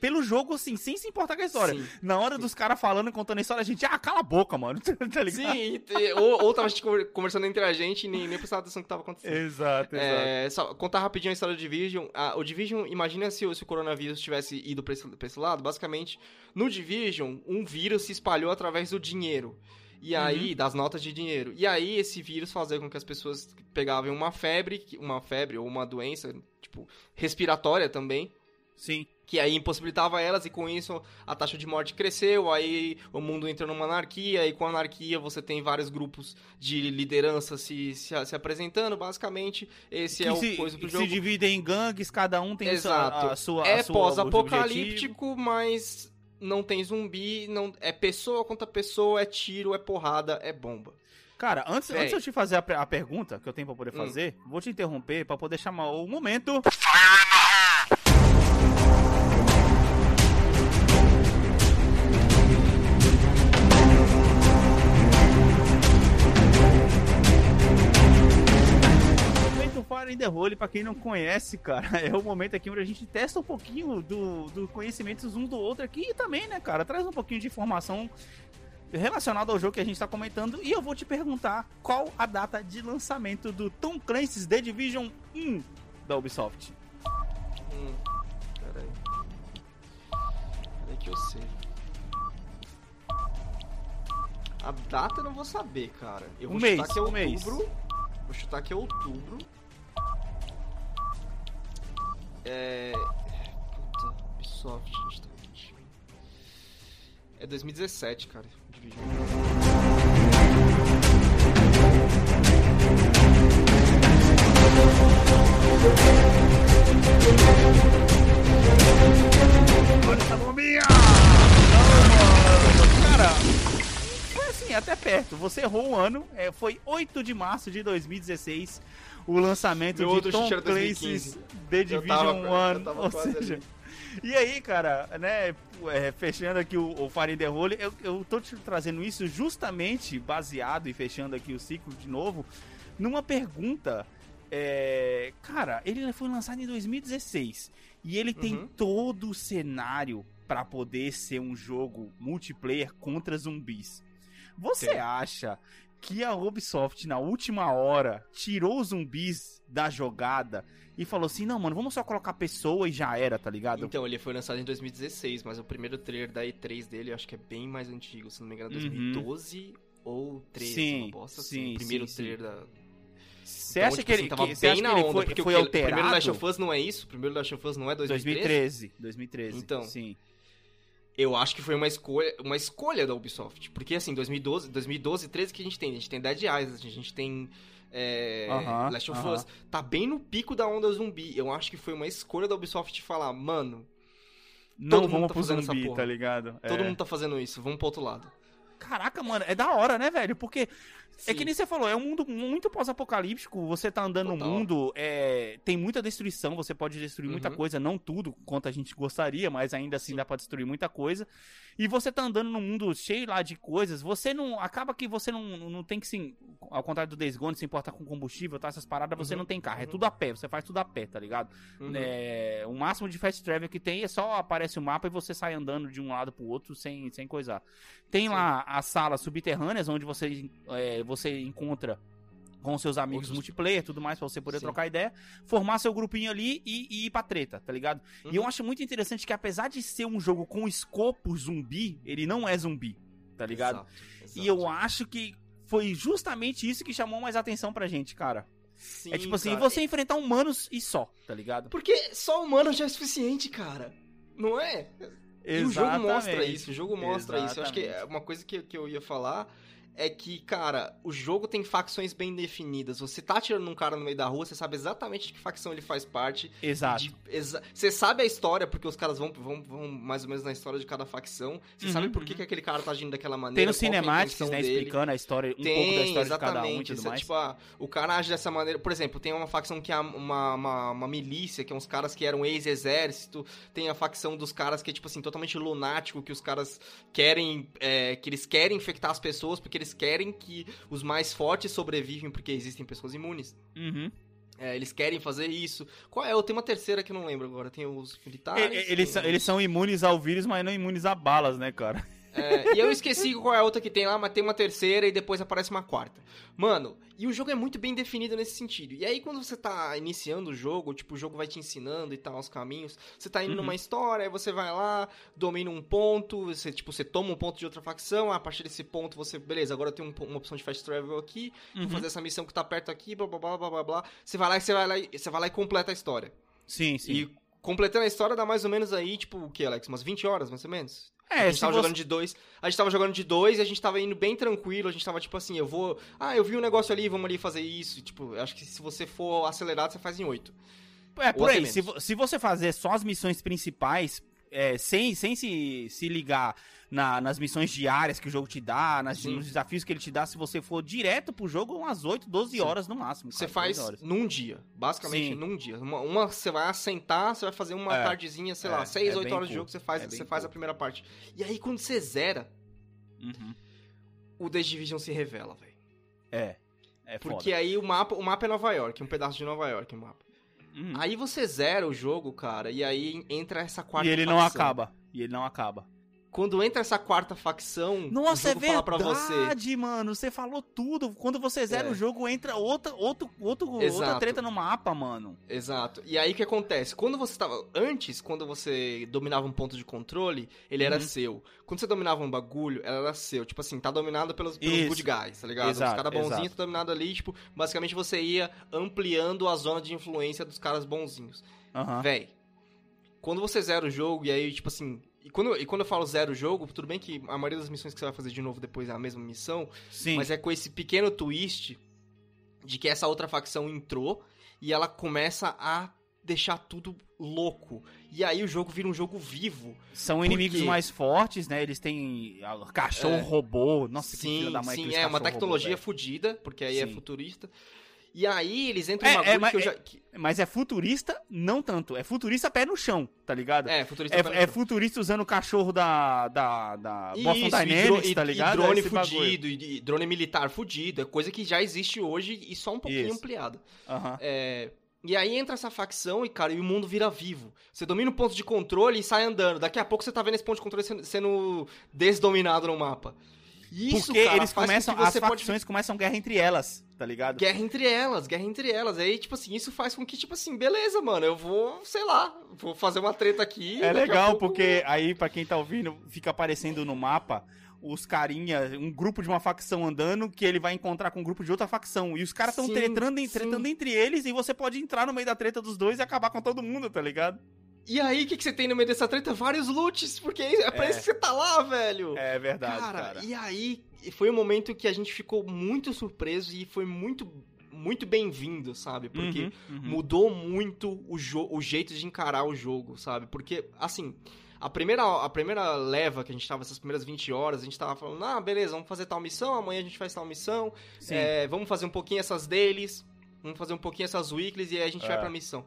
pelo jogo, assim, sem se importar com a história. Sim. Na hora dos caras falando e contando a história, a gente, ah, cala a boca, mano. tá ligado? Sim, ou, ou tava a gente conver- conversando entre a gente e nem, nem prestava atenção no que tava acontecendo. Exato, exato. É, só contar rapidinho a história do Division. Ah, o Division, imagina se, o- se o coronavírus tivesse ido pra esse, pra esse lado. Basicamente, no Division, um vírus se espalhou através do dinheiro. E aí, das notas de dinheiro. E aí, esse vírus fazia com que as pessoas pegavam uma febre, uma febre ou uma doença, tipo, respiratória também, Sim. Que aí impossibilitava elas e com isso a taxa de morte cresceu, aí o mundo entrou numa anarquia e com a anarquia você tem vários grupos de liderança se, se, se apresentando, basicamente esse que é o se, coisa do jogo. se dividem em gangues, cada um tem Exato. Sua, a sua é a sua- objetivo. pós-apocalíptico, mas não tem zumbi, não é pessoa contra pessoa, é tiro, é porrada, é bomba. Cara, antes, antes de eu te fazer a, a pergunta que eu tenho pra poder Hum. fazer, vou te interromper pra poder chamar o momento. In the Hole, pra quem não conhece, cara, é o momento aqui onde a gente testa um pouquinho do, do conhecimentos um do outro aqui e também, né, cara, traz um pouquinho de informação relacionada ao jogo que a gente tá comentando e eu vou te perguntar qual a data de lançamento do Tom Clancy's The Division 1 da Ubisoft. Hum, peraí. Peraí que eu sei. A data eu não vou saber, cara. Eu Um vou mês, chutar que é um mês. outubro. Vou chutar que é outubro. É. Puta, Ubisoft, tá 21. É 2017, cara. Division. Olha essa bombinha! Cara, foi assim, até perto. Você errou o ano. É, foi 8 de março de 2016 o lançamento Meu de Tom era Clancy's 2015. The Division tava- 1. eu tava Ou seja, ali. e aí, cara, né, é, fechando aqui o, o the Hole, eu, eu tô te trazendo isso justamente baseado e fechando aqui o ciclo de novo, numa pergunta. é, cara, ele foi lançado em 2016 e ele tem Uhum. todo o cenário pra poder ser um jogo multiplayer contra zumbis. Você Tem. acha que a Ubisoft na última hora tirou os zumbis da jogada e falou assim: "Não, mano, vamos só colocar pessoa e já era", tá ligado? Então, ele foi lançado em 2016, mas o primeiro trailer da E3 dele eu acho que é bem mais antigo, se não me engano, é Uhum. 2012 ou 13, Sim, uma bosta sim, assim. O primeiro sim, sim. trailer da. Você Então, acha tipo que ele, assim, tava que, bem na ele onda, foi, porque foi o, alterado? o primeiro Last of Us não é isso? O primeiro Last of Us não é 2013? 2013, 2013. Então. sim. Eu acho que foi uma escolha, uma escolha da Ubisoft. Porque assim, 2012, 2012 e 13 que a gente tem. A gente tem Dead Island, a gente tem. É, Aham, Last of aham. Us. Tá bem no pico da onda zumbi. Eu acho que foi uma escolha da Ubisoft falar, mano, Não mundo vamos tá pro fazendo essa zumbi, porra. tá ligado? todo É. mundo tá fazendo isso, vamos pro outro lado. Caraca, mano, é da hora, né, velho? Porque é Sim. que nem você falou, é um mundo muito pós-apocalíptico. Você tá andando no Total. mundo, é, tem muita destruição, você pode destruir muita Uhum. coisa, não tudo quanto a gente gostaria, mas ainda assim Sim. dá pra destruir muita coisa. E você tá andando num mundo cheio lá de coisas, você não. Acaba que você não, não tem que se. Ao contrário do Days Gone, se importar com combustível, tá? Essas paradas, você Uhum, não tem carro. É uhum. tudo a pé, você faz tudo a pé, tá ligado? Uhum. É, o máximo de fast travel que tem é só aparece o mapa e você sai andando de um lado pro outro sem, sem coisar. Tem Sim. lá as salas subterrâneas onde você, é, você encontra com seus amigos Outros- multiplayer, tudo mais, pra você poder Sim. trocar ideia, formar seu grupinho ali e, e ir pra treta, tá ligado? E eu Uhum. acho muito interessante que apesar de ser um jogo com escopo zumbi, ele não é zumbi, tá ligado? Exato, exato. E eu acho que foi justamente isso que chamou mais atenção pra gente, cara. Sim, é tipo assim, cara. você enfrentar humanos e só, tá ligado? Porque só humano já é suficiente, cara. Não é? E o jogo mostra Exatamente. isso, o jogo mostra isso. Eu acho que é uma coisa que, que eu ia falar é que, cara, o jogo tem facções bem definidas. Você tá atirando num cara no meio da rua, você sabe exatamente de que facção ele faz parte. Exato. De- exa- Você sabe a história, porque os caras vão, vão, vão mais ou menos na história de cada facção. Você Uhum, sabe por que, uhum. que aquele cara tá agindo daquela Tem maneira. no a Cinematics, intenção né, dele. explicando a história, um Tem, pouco da história exatamente. de cada um e tudo mais. tipo, ah, o cara age dessa maneira. Por exemplo, tem uma facção que é uma, uma, uma milícia, que é uns caras que eram ex-exército. Tem a facção dos caras que é, tipo assim, totalmente lunático, que os caras querem. é, que eles querem infectar as pessoas porque eles querem que os mais fortes sobrevivem porque existem pessoas imunes. Uhum. É, eles querem fazer isso. Qual é? Eu tenho uma terceira que eu não lembro agora. Tem os militares. Eles, tem eles são imunes ao vírus, mas não imunes a balas, né, cara? É, e eu esqueci qual é a outra que tem lá, mas tem uma terceira e depois aparece uma quarta. Mano, e o jogo é muito bem definido nesse sentido. E aí, quando você tá iniciando o jogo, tipo, o jogo vai te ensinando e tal, os caminhos. Você tá indo Uhum. numa história, aí você vai lá, domina um ponto, você, tipo, você toma um ponto de outra facção, a partir desse ponto você, beleza, agora eu tenho um- uma opção de fast travel aqui, Uhum. vou fazer essa missão que tá perto aqui, blá blá blá blá blá blá. Você vai lá e você vai lá e você vai lá e completa a história. Sim, sim. E completando a história dá mais ou menos aí, tipo, o que, Alex? Umas 20 horas, mais ou menos? É, a gente tava você- jogando de dois. A gente tava jogando de dois e a gente tava indo bem tranquilo. A gente tava tipo assim, eu vou. Ah, eu vi um negócio ali, vamos ali fazer isso. Tipo, acho que se você for acelerado, você faz em oito. É, por Ou aí. Se, se você fazer só as missões principais, é, sem, sem se, se ligar na- nas missões diárias que o jogo te dá, nas- nos desafios que ele te dá, se você for direto pro jogo, umas 8, 12 Sim. horas no máximo. Você faz 12 horas. num dia. Basicamente Sim. num dia. Uma, uma você vai assentar, você vai fazer uma É. tardezinha, sei É, lá, seis, é oito bem horas de jogo, você faz, É você faz a curto. primeira parte. E aí, quando você zera, Uhum. o The Division se revela, velho. É. É foda. Porque aí o mapa, o mapa é Nova York, um pedaço de Nova York o mapa. Uhum. Aí você zera o jogo, cara, e aí entra essa quarta E ele não facção. acaba. E ele não acaba. Quando entra essa quarta facção, Nossa, o é jogo fala pra você. verdade, mano. Você falou tudo. Quando você zera É. o jogo, entra outra, outro, outro, outra treta no mapa, mano. Exato. E aí o que acontece? Quando você tava. Antes, quando você dominava um ponto de controle, ele era Uhum. seu. Quando você dominava um bagulho, ela era seu. Tipo assim, tá dominado pelos, pelos Isso. good guys, tá ligado? Exato, Os caras bonzinhos exato. tá dominado ali, tipo, basicamente você ia ampliando a zona de influência dos caras bonzinhos. Aham. Véi, quando você zera o jogo, e aí, tipo assim. E quando, e quando eu falo zero jogo, tudo bem que a maioria das missões que você vai fazer de novo depois é a mesma missão, Sim. mas é com esse pequeno twist de que essa outra facção entrou e ela começa a deixar tudo louco. E aí o jogo vira um jogo vivo. São Por inimigos mais fortes, né? Eles têm cachorro É. robô. Nossa, que sim, filho da mãe sim, é uma tecnologia robô, fodida, porque aí é Sim. futurista. E aí eles entram É, em um bagulho é, mas- que eu já... que-. Mas é futurista, não tanto. É futurista pé no chão, tá ligado? É, futurista É, pra- é futurista usando o cachorro da, da, da Boston Isso, e, dro- Dynamics, e- tá e ligado? drone Esse bagulho. fudido, e, e drone militar fudido, é coisa que já existe hoje e só um pouquinho Isso. ampliada. Aham. É, e aí entra essa facção e, cara, e o mundo vira vivo. Você domina o ponto de controle e sai andando. Daqui a pouco você tá vendo esse ponto de controle sendo, desdominado no mapa. Isso, Porque cara, eles com começam, que as você pode- facções começam guerra entre elas, tá ligado? Guerra entre elas, guerra entre elas. Aí, tipo assim, isso faz com que, tipo assim, beleza, mano, eu vou, sei lá, vou fazer uma treta aqui. É legal, pouco- porque aí, pra quem tá ouvindo, fica aparecendo no mapa os carinha, um grupo de uma facção andando, que ele vai encontrar com um grupo de outra facção. E os caras tão Sim, tretando, sim. tretando entre eles, e você pode entrar no meio da treta dos dois e acabar com todo mundo, tá ligado? E aí, o que, que você tem no meio dessa treta? Vários loots, porque é pra É. isso que você tá lá, velho. É verdade, cara, cara. e aí foi um momento que a gente ficou muito surpreso e foi muito, muito bem-vindo, sabe? Porque Uhum, uhum. mudou muito o, o jeito de encarar o jogo, sabe? Porque, assim, a primeira, a primeira leva que a gente tava, essas primeiras 20 horas, a gente tava falando, ah, beleza, vamos fazer tal missão, amanhã a gente faz tal missão, é, vamos fazer um pouquinho essas dailies, vamos fazer um pouquinho essas weeklies e aí a gente É. vai pra missão.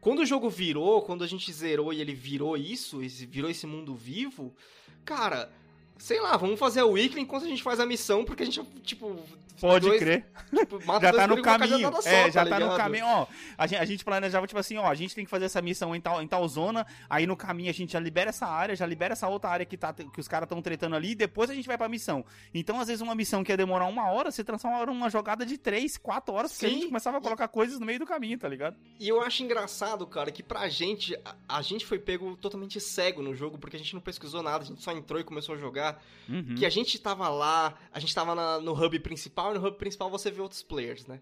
Quando o jogo virou, quando a gente zerou e ele virou isso, virou esse mundo vivo, cara, sei lá, vamos fazer a weekly enquanto a gente faz a missão, porque a gente, tipo... Pode dois- crer. tipo, Já tá no caminho. só, É, já tá no ligado? caminho. Ó, a gente, a gente planejava, tipo assim, ó, a gente tem que fazer essa missão em tal, em tal zona. Aí no caminho a gente já libera essa área, já libera essa outra área que, tá, que os caras estão tretando ali. E depois a gente vai pra missão. Então, às vezes, uma missão que ia demorar uma hora, você transforma numa jogada de três, quatro horas, porque a Sim. gente começava a colocar coisas no meio do caminho, tá ligado? E eu acho engraçado, cara, que pra gente, a, a gente foi pego totalmente cego no jogo, porque a gente não pesquisou nada, a gente só entrou e começou a jogar. Uhum. Que a gente tava lá, a gente tava na- no hub principal, e no hub principal você vê outros players, né?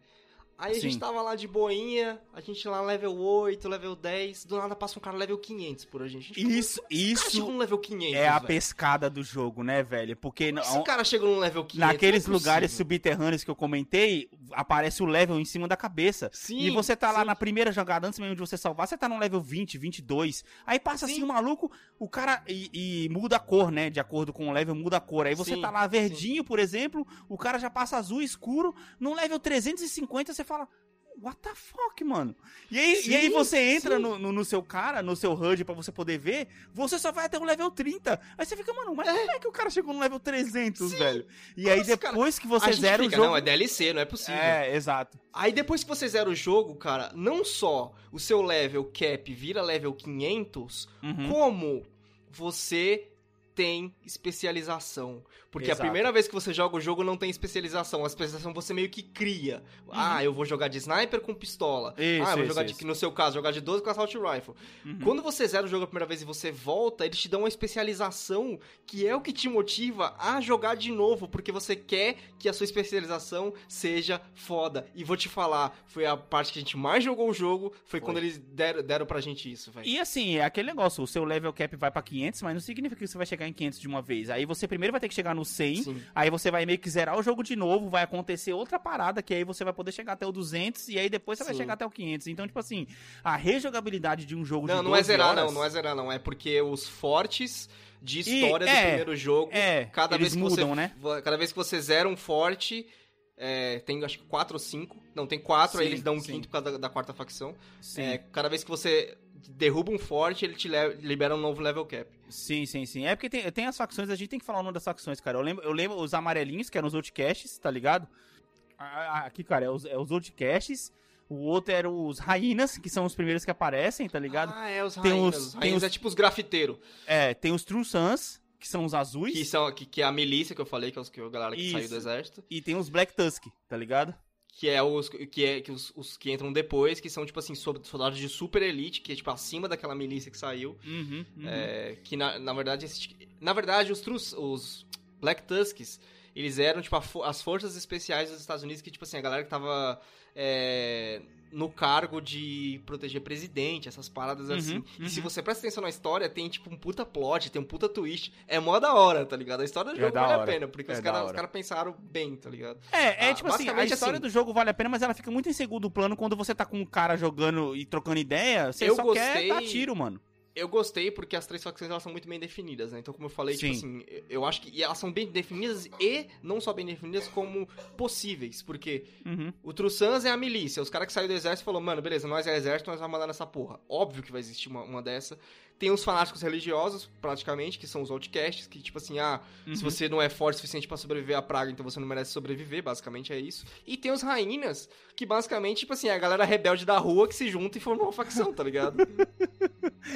Aí a Sim. gente tava lá de boinha, a gente lá level 8, level 10, do nada passa um cara level 500 por a gente. A gente Isso, chegou isso no level 500, é a pescada do jogo, né, velho? Porque Como não- Esse cara chegou no level 500, naqueles não é lugares subterrâneos que eu comentei, aparece o level em cima da cabeça. Sim, E você tá lá sim. na primeira jogada, antes mesmo de você salvar, você tá no level 20, 22. Aí passa assim Sim. o maluco, o cara. E, e muda a cor, né? De acordo com o level, muda a cor. Aí você Sim, tá lá verdinho, por exemplo, o cara já passa azul escuro. No level 350 você fala. what the fuck, mano? E aí, Sim, e aí você entra no, no, no seu cara, no seu HUD pra você poder ver, você só vai até o level 30. Aí você fica, mano, mas como é que o cara chegou no level 300, Sim. velho? E Como aí assim, cara? depois que A você zera o fica, jogo... Não, é DLC, não é possível. É, exato. Aí depois que você zera o jogo, cara, não só o seu level cap vira level 500, Uhum. como você tem especialização. Porque Exato. a primeira vez que você joga o jogo não tem especialização. A especialização você meio que cria. Ah, eu vou jogar de sniper com pistola. Uhum. Isso, ah, eu vou isso, jogar de, isso. no seu caso, jogar de 12 com assault rifle. Uhum. Quando você zera o jogo a primeira vez e você volta, eles te dão uma especialização que é o que te motiva a jogar de novo, porque você quer que a sua especialização seja foda. E vou te falar, foi a parte que a gente mais jogou o jogo, foi, quando eles deram, deram pra gente isso, velho. E assim, é aquele negócio, o seu level cap vai pra 500, mas não significa que você vai chegar em 500 de uma vez. Aí você primeiro vai ter que chegar no 100, Sim. aí você vai meio que zerar o jogo de novo, vai acontecer outra parada, que aí você vai poder chegar até o 200, e aí depois você vai Sim. chegar até o 500. Então, tipo assim, a rejogabilidade de um jogo de Não, não é 12 zerar, horas, não, não é zerar, não. É porque os fortes de história do é, primeiro jogo, É, cada vez que mudam, você, né? Cada vez que você zera um forte, é, tem acho que 4 ou 5. Não, tem 4, aí Sim, eles dão um sim. quinto por causa da, da quarta facção. É, cada vez que você derruba um forte, ele te libera um novo level cap. Sim, sim, sim. É porque tem, tem as facções, a gente tem que falar o nome das facções, cara. Eu lembro, eu lembro os amarelinhos, que eram os outcasts, tá ligado? Aqui, cara, é os, é os outcasts. O outro era os rainas, que são os primeiros que aparecem, tá ligado? Ah, é, os Tem os- Os tem rainhas os- é tipo os grafiteiros. É, tem os True Suns, que são os azuis. Que, são, que, que é a milícia que eu falei, que é os, que a galera que saiu Isso. do exército. E tem os Black Tusk, tá ligado? Que é os que, é, que, os, os que entram depois, que são, tipo assim, so- soldados de super elite, que é, tipo, acima daquela milícia que saiu. Uhum, uhum. É, que, na, na verdade, na verdade, os, trus, os Black Tusks, eles eram, tipo, as forças especiais dos Estados Unidos, que, tipo assim, a galera que tava é, no cargo de proteger presidente, essas paradas Uhum, assim. E se uhum. você presta atenção na história, tem, tipo, um puta plot, tem um puta twist. É mó da hora, tá ligado? A história do É jogo da vale a hora. pena, porque É os caras cara pensaram bem, tá ligado? É, é Ah, tipo assim, a história assim. do jogo vale a pena, mas ela fica muito em segundo plano quando você tá com um cara jogando e trocando ideia, você Eu só quer gostei- dar tiro, mano. Eu gostei porque as três facções elas são muito bem definidas, né? Então, como eu falei, tipo Sim. assim, eu acho que elas são bem definidas e não só bem definidas como possíveis, porque Uhum. o Trussans é a milícia, os caras que saíram do exército falaram, mano, beleza, nós é exército, nós vamos mandar nessa porra. Óbvio que vai existir uma, uma dessa. Tem os fanáticos religiosos, praticamente, que são os outcasts, que tipo assim, ah, Uhum. se você não é forte o suficiente pra sobreviver à praga, então você não merece sobreviver, basicamente é isso. E tem os rainhas, que basicamente, tipo assim, é a galera rebelde da rua que se junta e forma uma facção, tá ligado?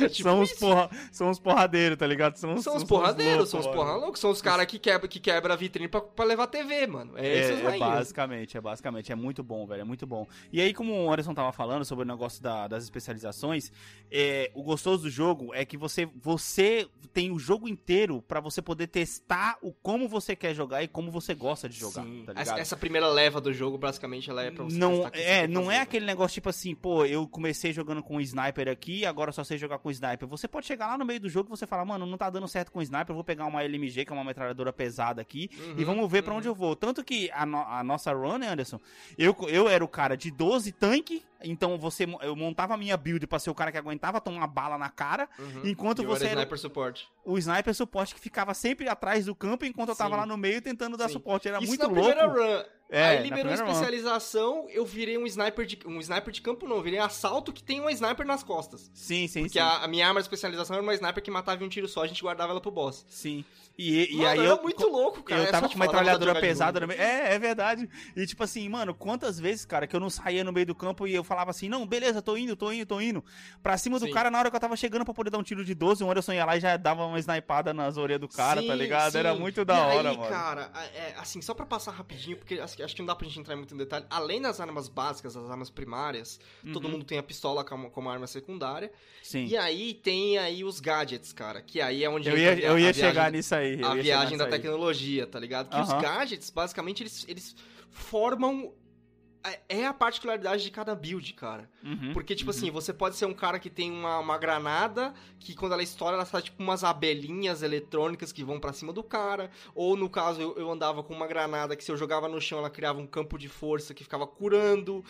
É tipo são, os porra, são os porradeiros, tá ligado? São os, São os porradeiros, são os porra loucos, são os caras que quebra, que quebra a vitrine pra, pra levar TV, mano. É, É, esses é basicamente, é basicamente, é muito bom, velho, é muito bom. E aí, como o Anderson tava falando sobre o negócio da- das especializações, é, o gostoso do jogo é que você, você tem o jogo inteiro pra você poder testar o como você quer jogar e como você gosta de jogar, Sim. tá essa, essa primeira leva do jogo, basicamente, ela é pra você não é não fazer, é aquele negócio tipo assim pô eu comecei jogando com sniper aqui agora só sei jogar com sniper você pode chegar lá no meio do jogo e você fala mano não tá dando certo com sniper eu vou pegar uma LMG que é uma metralhadora pesada aqui e Uhum, vamos ver pra uhum. onde eu vou tanto que a, no- a nossa run Anderson eu eu era o cara de 12 tanque então você eu montava a minha build pra ser o cara que aguentava tomar uma bala na cara Uhum. enquanto E você era era sniper suporte. o sniper suporte que ficava sempre atrás do campo enquanto eu tava Sim. lá no meio tentando dar Sim. suporte era Isso muito na louco primeira run. É, Aí liberou primeira run. especialização, eu virei um sniper de um sniper de campo não, virei assalto que tem uma sniper nas costas. sim sim Porque sim a, a minha arma de especialização era uma sniper que matava em um tiro só, a gente guardava ela pro boss. sim e, e Mano, aí era eu muito louco, cara. eu é tava com uma metralhadora pesada novo. no meio. É, é verdade. E tipo assim, mano, quantas vezes, cara, que eu não saía no meio do campo e eu falava assim, não, beleza, tô indo, tô indo, tô indo. Pra cima do Sim. cara, na hora que eu tava chegando pra poder dar um tiro de 12, o Anderson ia lá e já dava uma snipada nas orelhas do cara, tá Sim, ligado? Era sim. muito da e hora, aí, mano. cara, é, assim, só pra passar rapidinho, porque acho que não dá pra gente entrar muito em detalhe. Além das armas básicas, as armas primárias, todo Uhum. mundo tem a pistola como, como arma secundária. Sim. E aí tem aí os gadgets, cara, que aí é onde Eu ia, eu ia chegar nisso aí. Eu a ia viagem da aí. tecnologia, tá ligado? Que os Aham. gadgets, basicamente, eles, eles formam é- é a particularidade de cada build, cara. Uhum, Porque, tipo uhum. assim, você pode ser um cara que tem uma, uma granada, que quando ela estoura, ela faz tipo umas abelhinhas eletrônicas que vão pra cima do cara. Ou, no caso, eu, eu andava com uma granada que se eu jogava no chão, ela criava um campo de força que ficava curando.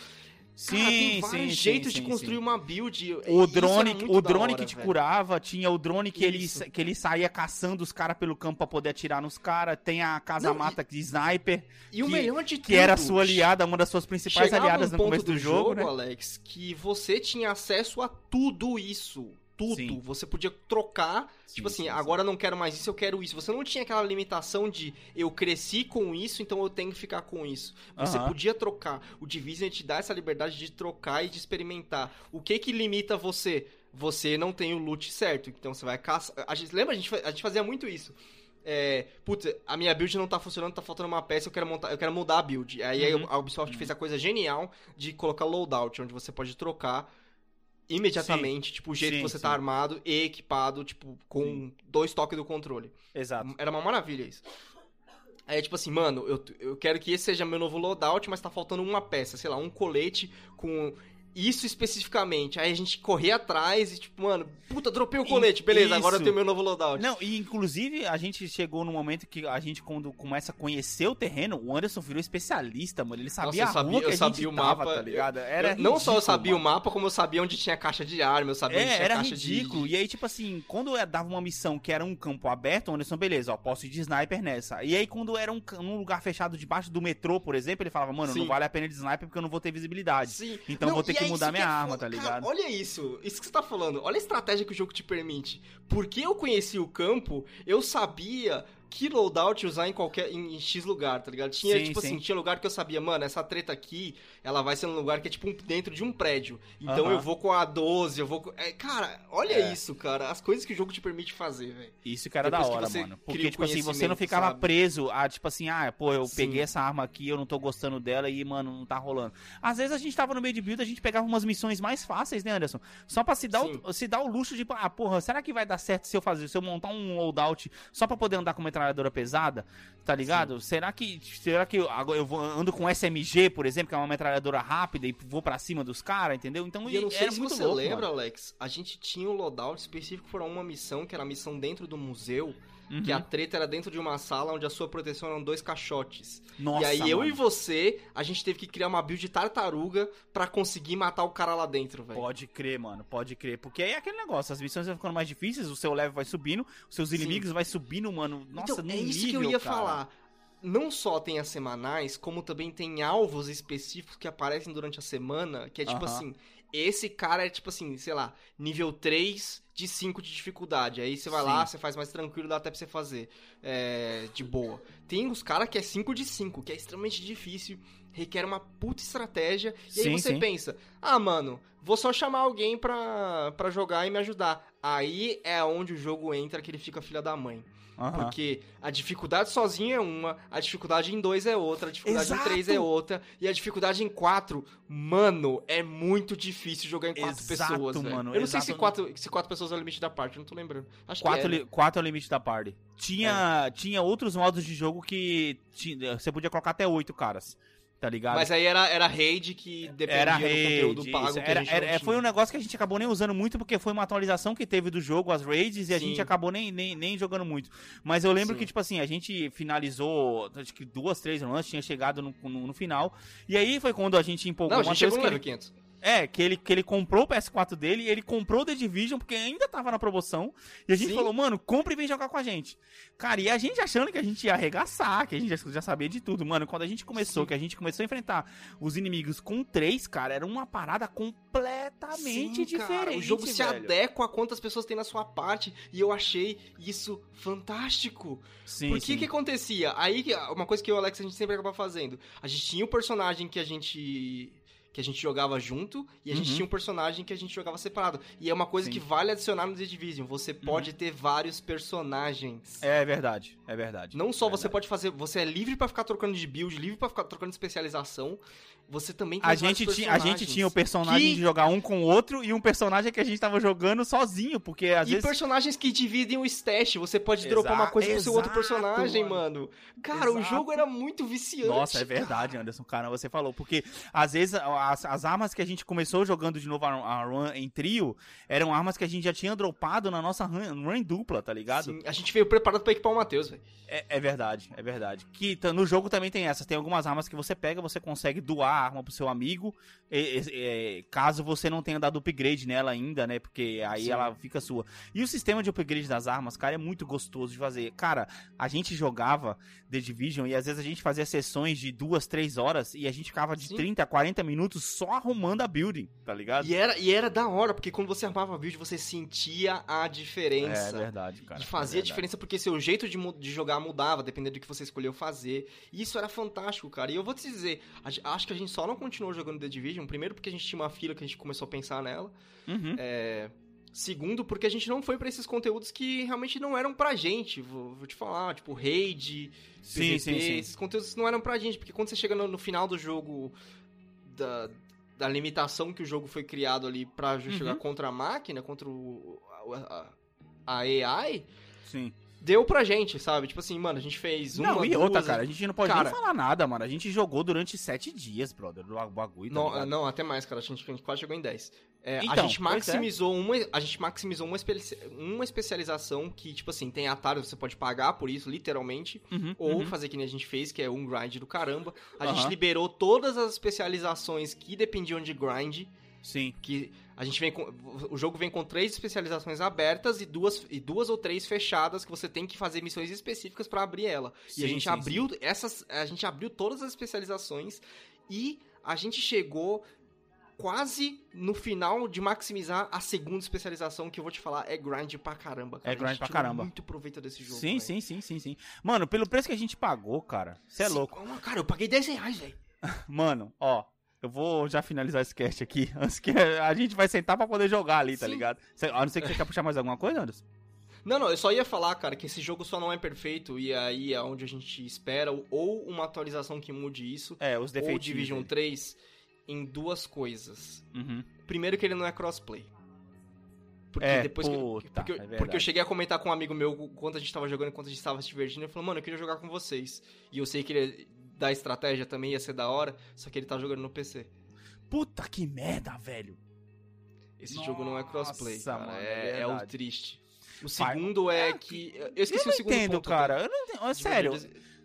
Sim, Cara, tem vários sim, sim, jeitos sim, de construir sim. uma build. O Isso drone, é muito o drone hora, que te velho. curava, tinha o drone que ele, que ele saía caçando os caras pelo campo pra poder atirar nos caras. Tem a casa-mata de sniper, E o que- melhor de que era a tudo, sua aliada, uma das suas principais aliadas um no ponto começo do, jogo, né? Alex, que você tinha acesso a tudo isso. Tudo. Sim. Você podia trocar. Sim, tipo assim, sim, agora eu não quero mais isso, eu quero isso. Você não tinha aquela limitação de eu cresci com isso, então eu tenho que ficar com isso. Você Aham. podia trocar. O Division te dá essa liberdade de trocar e de experimentar. O que que limita você? Você não tem o loot certo. Então você vai caçar. A gente, lembra? A gente, a gente fazia muito isso. É, putz, a minha build não tá funcionando, tá faltando uma peça, eu quero, montar, eu quero mudar a build. Aí Uhum. a Ubisoft fez a coisa genial de colocar loadout, onde você pode trocar imediatamente, tipo, o jeito Sim, que você sim. tá armado e equipado, tipo, com Sim. dois toques do controle. Exato. Era uma maravilha isso. Aí é tipo assim, mano, eu, eu quero que esse seja meu novo loadout, mas tá faltando uma peça, sei lá, um colete com isso especificamente. Aí a gente corria atrás e tipo, mano, puta, dropei o colete, beleza, agora eu isso. tenho meu novo loadout. Não, e inclusive a gente chegou no momento que a gente, quando começa a conhecer o terreno, o Anderson virou especialista, mano. Ele sabia eu a sabia- rua que eu a gente sabia o tava, mapa, tá ligado? Era Eu- não só eu ridículo, sabia mano. o mapa, como eu sabia onde tinha caixa de arma, eu sabia onde É, tinha era caixa de- ridículo. de... E aí, tipo assim, quando eu dava uma missão que era um campo aberto, o Anderson, beleza, ó, posso ir de sniper nessa. E aí, quando era um, um lugar fechado debaixo do metrô, por exemplo, ele falava, mano, Sim. não vale a pena de sniper porque eu não vou ter visibilidade. Sim. Então vou ter que é mudar minha é arma, tá Cara, ligado? olha isso, isso que você tá falando. Olha a estratégia que o jogo te permite. Porque eu conheci o campo, eu sabia que loadout usar em qualquer em, em X lugar, tá ligado? Tinha, Sim, tipo sim. assim, tinha lugar que eu sabia, mano, essa treta aqui, ela vai ser num lugar que é tipo um- dentro de um prédio. Então Aham. eu vou com a 12, eu vou com... é, cara, olha É. isso, cara. As coisas que o jogo te permite fazer, velho. Isso era Depois da que hora, mano. Porque, tipo assim, você não ficava sabe? preso a, tipo assim, ah, pô, eu Sim. peguei essa arma aqui, eu não tô gostando dela e, mano, não tá rolando. Às vezes a gente tava no meio de build, a gente pegava umas missões mais fáceis, né, Anderson? Só pra se dar, o, se dar o luxo de, ah, porra, será que vai dar certo se eu fazer, se eu montar um loadout só pra poder andar com metralhadora pesada? Tá ligado? Será que, será que eu, eu vou, ando com SMG, por exemplo, que é uma metralhadora rápida e vou pra cima dos caras, entendeu? Então E eu não sei se você louco, lembra, mano. Alex, a gente tinha um loadout específico para uma missão, que era a missão dentro do museu, Uhum. que a treta era dentro de uma sala onde a sua proteção eram dois caixotes. Nossa, e aí eu mano. e você, a gente teve que criar uma build tartaruga pra conseguir matar o cara lá dentro, velho. Pode crer, mano, pode crer. Porque aí é aquele negócio, as missões vão ficando mais difíceis, o seu level vai subindo, os seus Sim. inimigos vai subindo, mano. Nossa, então, é isso que eu nível, ia cara. falar. Não só tem as semanais, como também tem alvos específicos que aparecem durante a semana, que é tipo assim, esse cara é tipo assim, sei lá, nível 3 de 5 de dificuldade. Aí você vai lá, Sim. você faz mais tranquilo, dá até pra você fazer é, de boa. Tem os caras que é 5 de 5, que é extremamente difícil, requer uma puta estratégia. E aí Sim, você sim. pensa, ah, mano, vou só chamar alguém pra, pra jogar e me ajudar. Aí é onde o jogo entra que ele fica filha da mãe. Aham. Porque a dificuldade sozinho é uma, a dificuldade em dois é outra, a dificuldade Exato. em três é outra, e a dificuldade em quatro, mano, é muito difícil jogar em quatro Exato, pessoas, mano, Eu não sei se quatro, se quatro pessoas é o limite da parte, eu não tô lembrando. Acho Quatro, que é, né? quatro é o limite da party. Tinha, tinha outros modos de jogo que tinha- você podia colocar até oito caras, tá ligado? Mas aí era, era raid que dependia era do conteúdo raid, pago isso. era, era- foi um negócio que a gente acabou nem usando muito porque foi uma atualização que teve do jogo, as raids, e a Sim. gente acabou nem, nem, nem jogando muito. Mas eu lembro Sim. que, tipo assim, a gente finalizou, acho que duas, três runs, tinha chegado no, no, no final. E aí foi quando a gente empolgou Não, a gente chegou no level ele- 500. É, que ele, que ele comprou o PS4 dele, ele comprou o The Division, porque ainda tava na promoção. E a gente Sim. falou, mano, compra e vem jogar com a gente. Cara, e a gente achando que a gente ia arregaçar, que a gente já, já sabia de tudo. Mano, quando a gente começou, Sim. que a gente começou a enfrentar os inimigos com três, cara, era uma parada completamente Sim, cara, diferente. o jogo se velho. adequa a quantas pessoas tem na sua parte, e eu achei isso fantástico. Sim, Por que sim. que acontecia? Aí, uma coisa que eu e o Alex a gente sempre acaba fazendo. A gente tinha o personagem que a gente que a gente jogava junto e a gente Uhum. tinha um personagem que a gente jogava separado. E é uma coisa Sim. que vale adicionar no The Division. Você pode ter vários personagens. É verdade, é verdade. Não só é você verdade. pode fazer, você é livre pra ficar trocando de build, livre pra ficar trocando de especialização. Você também tem A gente, tinha, a gente tinha o personagem Que- de jogar um com o outro e um personagem que a gente tava jogando sozinho, porque às e vezes. personagens que dividem o stash. Você pode dropar uma Exa- coisa pro seu outro exato, personagem, mano. mano. Cara, o Exato. jogo era muito viciante. Nossa, é verdade, Anderson. Cara, você falou. Porque às vezes a, as, as armas que a gente começou jogando de novo a, a run em trio eram armas que a gente já tinha dropado na nossa run, run dupla, tá ligado? Sim, a gente veio preparado pra equipar o Matheus, velho. É, é verdade, é verdade. Que no jogo também tem essas. Tem algumas armas que você pega, você consegue doar a arma pro seu amigo, e- e- e- caso você não tenha dado upgrade nela ainda, né? Porque aí Sim. ela fica sua. E o sistema de upgrade das armas, cara, é muito gostoso de fazer. Cara, a gente jogava The Division e às vezes a gente fazia sessões de duas, três horas e a gente ficava de Sim. 30 a 40 minutos só arrumando a building, tá ligado? E era, e era da hora, porque quando você armava a build, você sentia a É diferença. verdade, cara. E é fazia verdade. diferença porque seu jeito de, de jogar mudava, dependendo do que você escolheu fazer. E isso era fantástico, cara. E eu vou te dizer, a acho que a gente só não continuou jogando The Division, primeiro porque a gente tinha uma fila que a gente começou a pensar nela. Uhum. É, Segundo, porque a gente não foi pra esses conteúdos que realmente não eram pra gente. Vou, vou te falar, tipo, raid, Sim, PVP, sim, sim. esses conteúdos não eram pra gente. Porque quando você chega no, no final do jogo, da, da limitação que o jogo foi criado ali pra Uhum. jogar contra a máquina, contra o, a, a- AI, Sim. deu pra gente, sabe? Tipo assim, mano, a gente fez uma, não, e duas... outra, cara, a gente não pode Cara- nem falar nada, mano. A gente jogou durante sete dias, brother, do bagulho, tá Não, ligado? não, até mais, cara. A gente, a gente quase chegou em 10. É, a Então, gente pois é. maximizou uma, a gente maximizou uma, uma especialização que, tipo assim, tem atalho, você pode pagar por isso, literalmente, Uhum, ou uhum. fazer que nem a gente fez, que é um grind do caramba. A Aham. gente liberou todas as especializações que dependiam de grind, Sim. que a gente vem com, o jogo vem com três especializações abertas e duas, e duas ou três fechadas que você tem que fazer missões específicas pra abrir ela. e Sim, a gente sim, abriu essas, a gente abriu todas as especializações e a gente chegou quase no final de maximizar a segunda especialização que eu vou te falar é grind pra caramba. cara. É grind A gente pra caramba. Muito proveito desse jogo. Sim, velho. sim, sim, sim, sim. Mano, pelo preço que a gente pagou, cara, você é Sim, louco. Cara, eu paguei 10 reais, velho. Mano, ó, eu vou já finalizar esse cast aqui, antes que a gente vai sentar pra poder jogar ali, tá Sim. ligado? Cê- A não ser que você quer puxar mais alguma coisa, Anderson? Não, não, eu só ia falar, cara, que esse jogo só não é perfeito e aí é onde a gente espera ou uma atualização que mude isso, É, os ou defeitos. Division 3 em duas coisas. Uhum. Primeiro que ele não é crossplay. Porque É, depois que, puta, porque, é eu- verdade. porque eu cheguei a comentar com um amigo meu enquanto a gente tava jogando, enquanto a gente tava se divertindo, ele falou, mano, eu queria jogar com vocês. E eu sei que ele da estratégia também ia ser da hora, só que ele tá jogando no PC. Puta que merda, velho. Esse jogo não é crossplay, Nossa, cara. mano, é, é é o triste. O segundo é que. Eu esqueci eu não o segundo entendo, ponto. cara. Eu não entendo. É De sério.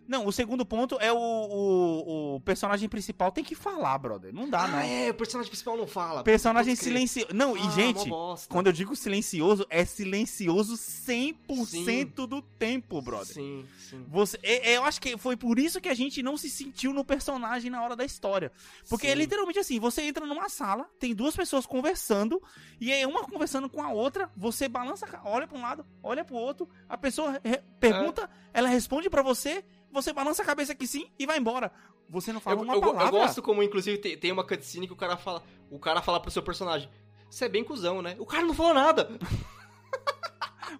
Não, o segundo ponto é o, o, o personagem principal tem que falar, brother. Não dá, Ah, não. é, o personagem principal não fala. Personagem silencioso. Não, Ah, e gente, quando eu digo silencioso, é silencioso 100% do tempo, brother. Sim, sim. Você, é- é, eu acho que foi por isso que a gente não se sentiu no personagem na hora da história. Porque é Sim. literalmente assim, você entra numa sala, tem duas pessoas conversando, e aí uma conversando com a outra, você balança, olha pra um lado, olha pro outro, a pessoa pergunta, É. ela responde pra você, você balança a cabeça que sim e vai embora. Você não fala Eu, uma eu palavra. eu gosto como, inclusive, tem, tem uma cutscene que o cara fala. O cara fala pro seu personagem. Você é bem cuzão, né? O cara não falou nada.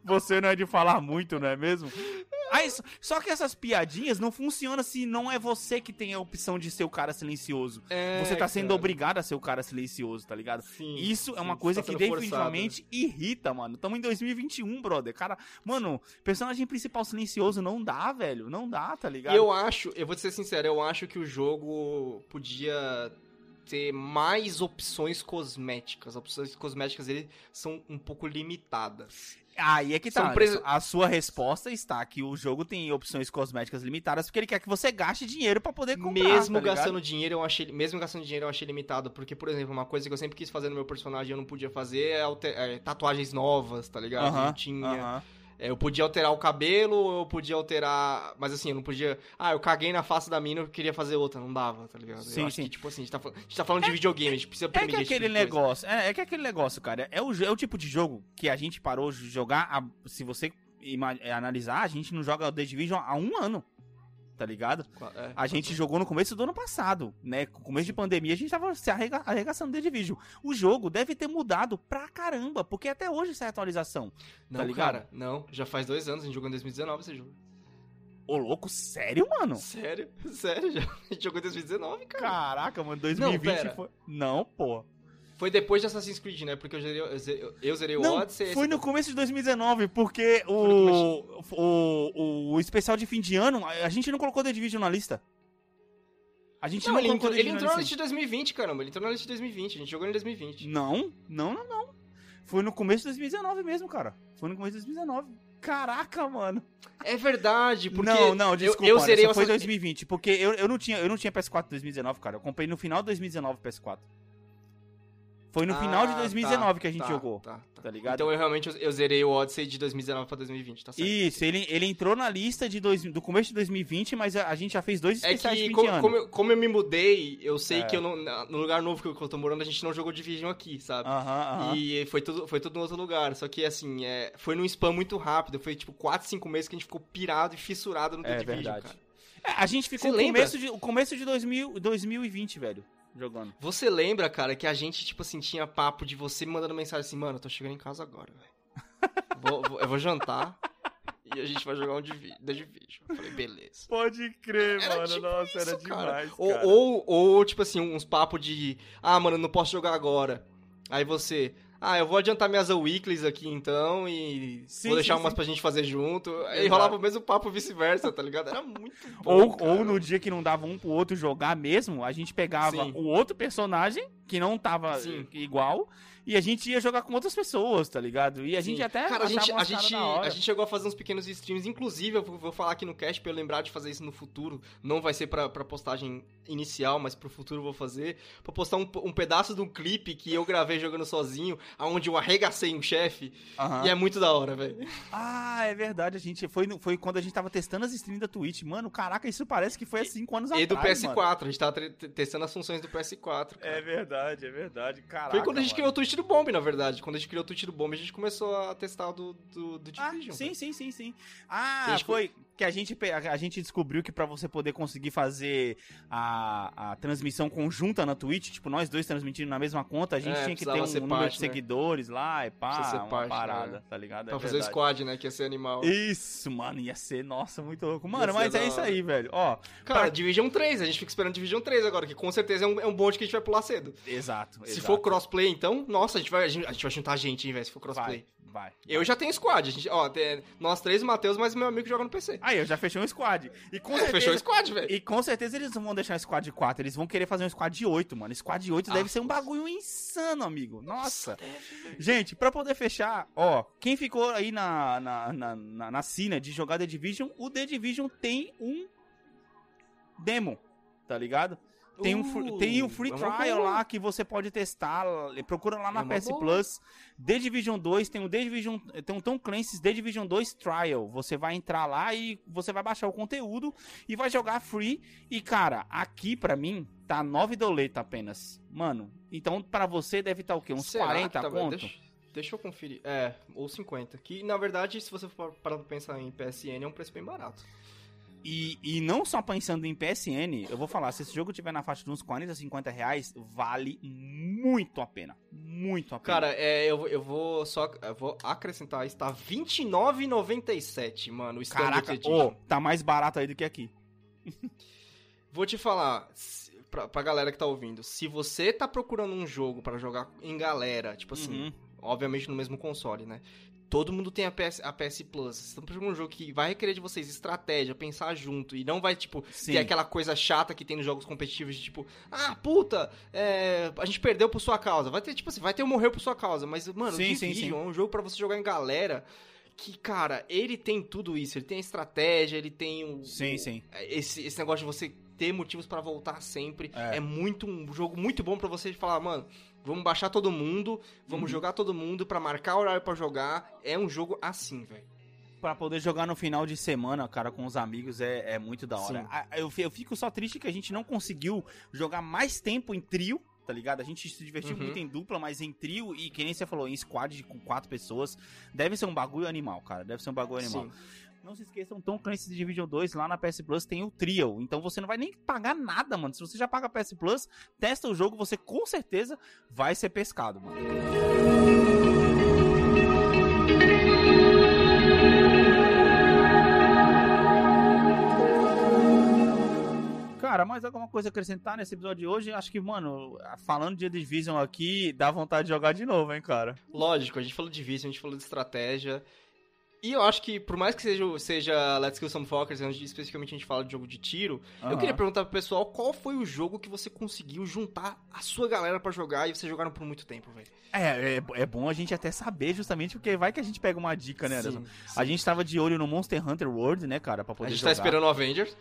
Você não é de falar muito, não é mesmo? Aí, só- só que essas piadinhas não funcionam se não é você que tem a opção de ser o cara silencioso. É, Você tá sendo cara. obrigado a ser o cara silencioso, tá ligado? Sim, Isso é sim, uma coisa tá que sendo forçado. definitivamente irrita, mano. Tamo em 2021, brother. Cara, mano, personagem principal silencioso não dá, velho. Não dá, tá ligado? Eu acho, eu vou te ser sincero, eu acho que o jogo podia ter mais opções cosméticas. As opções cosméticas dele são um pouco limitadas. Aí é que tá. São presa- A sua resposta está que o jogo tem opções cosméticas limitadas porque ele quer que você gaste dinheiro pra poder comprar. mesmo tá gastando dinheiro, eu achei, mesmo gastando dinheiro, eu achei limitado, porque por exemplo, uma coisa que eu sempre quis fazer no meu personagem e eu não podia fazer é, alter- é tatuagens novas, tá ligado? Aham, não tinha. aham. É, eu podia alterar o cabelo, eu podia alterar. Mas assim, eu não podia. Ah, eu caguei na face da mina, eu queria fazer outra. Não dava, tá ligado? Sim, eu acho sim. que, tipo assim, a gente tá, a gente tá falando de videogame, a gente precisa É que permitir esse aquele tipo negócio, é, é que aquele negócio, cara, é o, é o tipo de jogo que a gente parou de jogar, há- se você é, analisar, a gente não joga o The Division há um ano, tá ligado? É, A gente jogou no começo do ano passado, né? Com começo de pandemia, a gente tava se arrega arregaçando The Division. O jogo deve ter mudado pra caramba, porque até hoje sai atualização. Não, tá ligado? cara, não. Já faz dois anos, a gente jogou em 2019 esse jogo. Ô, louco, sério, mano? Sério? Sério? Já, a gente jogou em 2019, cara. Caraca, mano, 2020 pera. foi... Não, pô. Foi depois de Assassin's Creed, né? Porque eu, zerei, eu, zerei- o Não, Odyssey. foi no começo de 2019, porque o, o, o, o especial de fim de ano, a gente não colocou The Division na lista. A gente Não, não ele entrou, ele entrou na lista de 2020, caramba. Ele entrou na lista de 2020. A gente jogou em 2020. Não, não, não, não. Foi no começo de 2019 mesmo, cara. Foi no começo de 2019. Caraca, mano. É verdade, porque. não, não, desculpa, eu, eu só foi essa- 2020, porque eu, eu, não tinha, eu não tinha PS4 em 2019, cara. Eu comprei no final de 2019 o PS4. Foi no final de Ah, 2019 tá, que a gente tá, jogou, Tá, tá. tá ligado? Então eu realmente eu, zerei o Odyssey de 2019 pra 2020, tá certo? Isso, ele, ele entrou na lista de dois, do começo de 2020, mas a, a gente já fez dois É especiais de que, 20 como, anos. como eu, como eu me mudei, eu sei É. que eu não, no lugar novo que eu, que eu tô morando, a gente não jogou Division aqui, sabe? Aham, aham. E foi tudo, foi tudo no outro lugar. Só que, assim, é, foi num spam muito rápido. Foi, tipo, 4, 5 meses que a gente ficou pirado e fissurado no The É Division, verdade. cara. É, a gente ficou Você no lembra? começo de, o começo de 2000, 2020, velho, jogando. Você lembra, cara, que a gente, tipo assim, tinha papo de você me mandando mensagem assim, mano, eu tô chegando em casa agora, velho. Eu vou jantar e a gente vai jogar um Division. Eu falei, beleza. Pode crer, Era tipo isso, cara. Ou, ou, ou, tipo assim, uns papos de, ah, mano, eu não posso jogar agora. Aí você, ah, eu vou adiantar minhas weeklies aqui então e Sim, vou deixar sim, umas sim. pra gente fazer junto. Aí Exato. rolava o mesmo papo vice-versa, tá ligado? Era muito bom. Ou, cara. ou no dia que não dava um pro outro jogar mesmo, a gente pegava Sim. o outro personagem, que não tava Sim. igual, e a gente ia jogar com outras pessoas, tá ligado? E a gente Sim. até Cara, a gente, a, gente, a gente chegou a fazer uns pequenos streams. Inclusive, eu vou falar aqui no cast pra eu lembrar de fazer isso no futuro. Não vai ser pra, pra postagem inicial, mas pro futuro eu vou fazer. Pra postar um, um pedaço de um clipe que eu gravei jogando sozinho, aonde eu arregacei um chefe. Aham. E é muito da hora, velho. Ah, é verdade, a gente foi, foi quando a gente tava testando as streams da Twitch. Mano, caraca, isso parece que foi há 5 anos E do atrás, mano. PS4, a gente tava testando as funções do PS4. cara. É verdade, é verdade. Caraca, Foi quando a gente mano. criou o Twitch do Bomb, na verdade. Quando a gente criou o Twitch do Bomb, a gente começou a testar o do, do, do Ah, Division. sim, velho. sim, sim, sim. Ah, A gente foi que a gente, a gente descobriu que pra você poder conseguir fazer a, a transmissão conjunta na Twitch, tipo, nós dois transmitindo na mesma conta, a gente É, tinha que ter um número de partner. seguidores lá e pá, ser uma partner, parada, né? tá ligado? É Pra fazer o verdade. squad, né? Que ia ser animal. Isso, mano, ia ser, nossa, muito louco. Mano, mas é da isso aí, velho. Ó, Cara, pra- Division 3, a gente fica esperando Division 3 agora, que com certeza é um, é um bonde que a gente vai pular cedo. exato. Se exato. for crossplay, então, nossa, a gente vai, a gente, a gente vai juntar gente, hein, velho, se for crossplay. vai, vai. Eu já tenho squad, a gente, ó, nós três, o Matheus, mas meu amigo joga no PC. Aí, eu já fechei um squad. E com certeza... fechou o squad, velho. E com certeza eles não vão deixar um squad de 4, eles vão querer fazer um squad de 8, mano. Squad de 8 Ah, deve ser um bagulho insano, amigo. Nossa. Gente, pra poder fechar, ó, quem ficou aí na, na, na, na, na cena de jogar The Division, o The Division tem um demo, tá ligado? Tem um, tem um free é trial lá que você pode testar. Procura lá na É PS boa. Plus. The Division 2, tem o The Division. Tem um Tom Clancy's The Division 2 Trial. Você vai entrar lá e você vai baixar o conteúdo e vai jogar free. E, cara, aqui pra mim tá 9 doleta apenas. Mano, então pra você deve estar o quê? Uns Será 40 que tá- conto? Deixa, deixa eu conferir. É, ou 50. Que, na verdade, se você for parar pra pensar em PSN, é um preço bem barato. E, e não só pensando em PSN, eu vou falar, se esse jogo tiver na faixa de uns 40, 50 reais, vale muito a pena. Muito a pena. Cara, é, eu, vou- eu vou só eu vou acrescentar, está R$29,97, mano, o Caraca, ô, tá mais barato aí do que aqui. Vou te falar, pra, pra galera que tá ouvindo, se você tá procurando um jogo pra jogar em galera, tipo assim, Uhum. obviamente no mesmo console, né? Todo mundo tem a PS, a PS Plus. Vocês estão procurando um jogo que vai requerer de vocês estratégia, pensar junto. E não vai, tipo, Sim. ter aquela coisa chata que tem nos jogos competitivos de tipo, ah, puta, é, a gente perdeu por sua causa. Vai ter, tipo assim, vai ter um morreu por sua causa. Mas, mano, Sim, sim, sim. é um jogo pra você jogar em galera. Que, cara, ele tem tudo isso. Ele tem a estratégia, ele tem o. Sim, o- sim. Esse, esse negócio de você ter motivos pra voltar sempre. É. É, muito um jogo muito bom pra você falar, mano, vamos baixar todo mundo, vamos Uhum. jogar todo mundo pra marcar horário pra jogar. É um jogo assim, velho. Pra poder jogar no final de semana, cara, com os amigos é, é muito da hora. Sim. Eu, eu fico só triste que a gente não conseguiu jogar mais tempo em trio, tá ligado? A gente se divertiu Uhum. muito em dupla, mas em trio e, que nem você falou, em squad com quatro pessoas, deve ser um bagulho animal, cara. Deve ser um bagulho animal. Sim. Não se esqueçam, Tom Clancy's Division 2 lá na PS Plus tem o Trio. Então você não vai nem pagar nada, mano. Se você já paga PS Plus, testa o jogo, você com certeza vai ser pescado, mano. Cara, mais alguma coisa a acrescentar nesse episódio de hoje? Acho que, mano, falando de Division aqui, dá vontade de jogar de novo, hein, cara. Lógico, a gente falou de vício, a gente falou de estratégia. E eu acho que, por mais que seja, seja Let's Kill Some Fuckers, onde especificamente a gente fala de jogo de tiro, eu queria perguntar pro pessoal qual foi o jogo que você conseguiu juntar a sua galera pra jogar e vocês jogaram por muito tempo, velho. É, é, é bom a gente até saber, justamente, porque vai que a gente pega uma dica, né, Anderson? A gente tava de olho no Monster Hunter World, né, cara, pra poder A gente jogar. tá esperando o Avengers.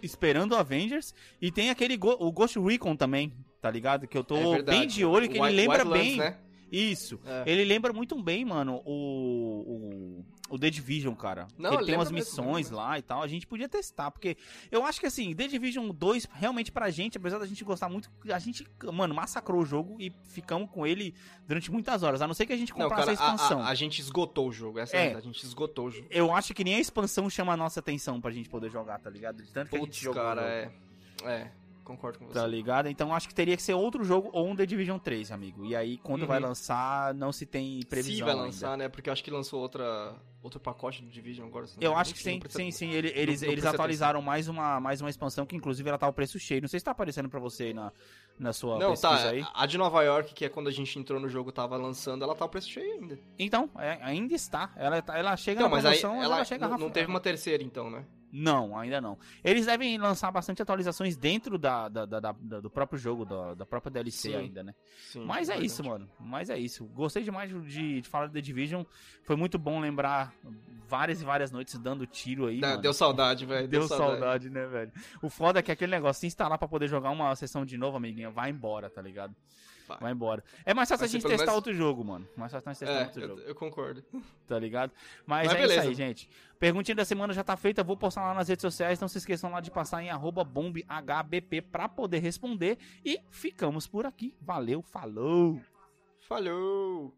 esperando o Avengers. E tem aquele Go- o Ghost Recon também, tá ligado? Que eu tô É bem de olho, que ele White- lembra Wildlands, bem. né? Isso. É. Ele lembra muito bem, mano, o, o, The Division, cara. Não, ele tem umas mesmo, missões lembra lá e tal. A gente podia testar, porque eu acho que assim, The Division 2, realmente pra gente, apesar da gente gostar muito, a gente, mano, massacrou o jogo e ficamos com ele durante muitas horas. A não ser que a gente Não, comprasse cara, a expansão. a, a, a gente esgotou o jogo, essa é, É. a verdade, a gente esgotou o jogo. Eu acho que nem a expansão chama a nossa atenção pra gente poder jogar, tá ligado? De tanto que a gente jogou. cara, é. É, concordo com você. Tá ligado? Então acho que teria que ser outro jogo ou um The Division 3, amigo. E aí, quando Uhum. vai lançar, não se tem previsão. Se vai ainda. lançar, né? Porque eu acho que lançou outra, outro pacote do Division agora. não Eu acho que sim, não precisa- sim, sim. Ele- Eles, não eles atualizaram mais uma, mais uma expansão que, inclusive, ela tá o preço cheio. Não sei se tá aparecendo pra você aí na, na sua Não, pesquisa tá. aí. A de Nova York, que é quando a gente entrou no jogo, tava lançando, ela tá o preço cheio ainda. Então, é, ainda está. Ela, tá- ela chega Não, na promoção, ela, ela chega não, não rafa- teve uma terceira, então, né? Não, ainda não. Eles devem lançar bastante atualizações dentro da, da- da- da- do próprio jogo, da, da própria DLC Sim. ainda, né? Sim, Mas é verdade. isso, mano. Mas é isso. Gostei demais de, de falar do The Division. Foi muito bom lembrar várias e várias noites dando tiro aí. Mano. Deu saudade, velho. Deu saudade. né, velho? O foda é que aquele negócio, se instalar pra poder jogar uma sessão de novo, amiguinha, vai embora, tá ligado? Vai. Vai embora. É mais fácil Vai a gente testar menos- outro jogo, mano. Mais fácil nós testar É, outro eu, jogo, eu concordo. tá ligado? Mas, Mas é beleza. isso aí, gente. Perguntinha da semana já tá feita, vou postar lá nas redes sociais, não se esqueçam lá de passar em bombhbp pra poder responder. E ficamos por aqui. Valeu, falou! Falhou!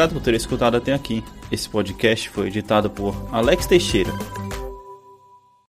Obrigado por ter escutado até aqui. Esse podcast foi editado por Alex Teixeira.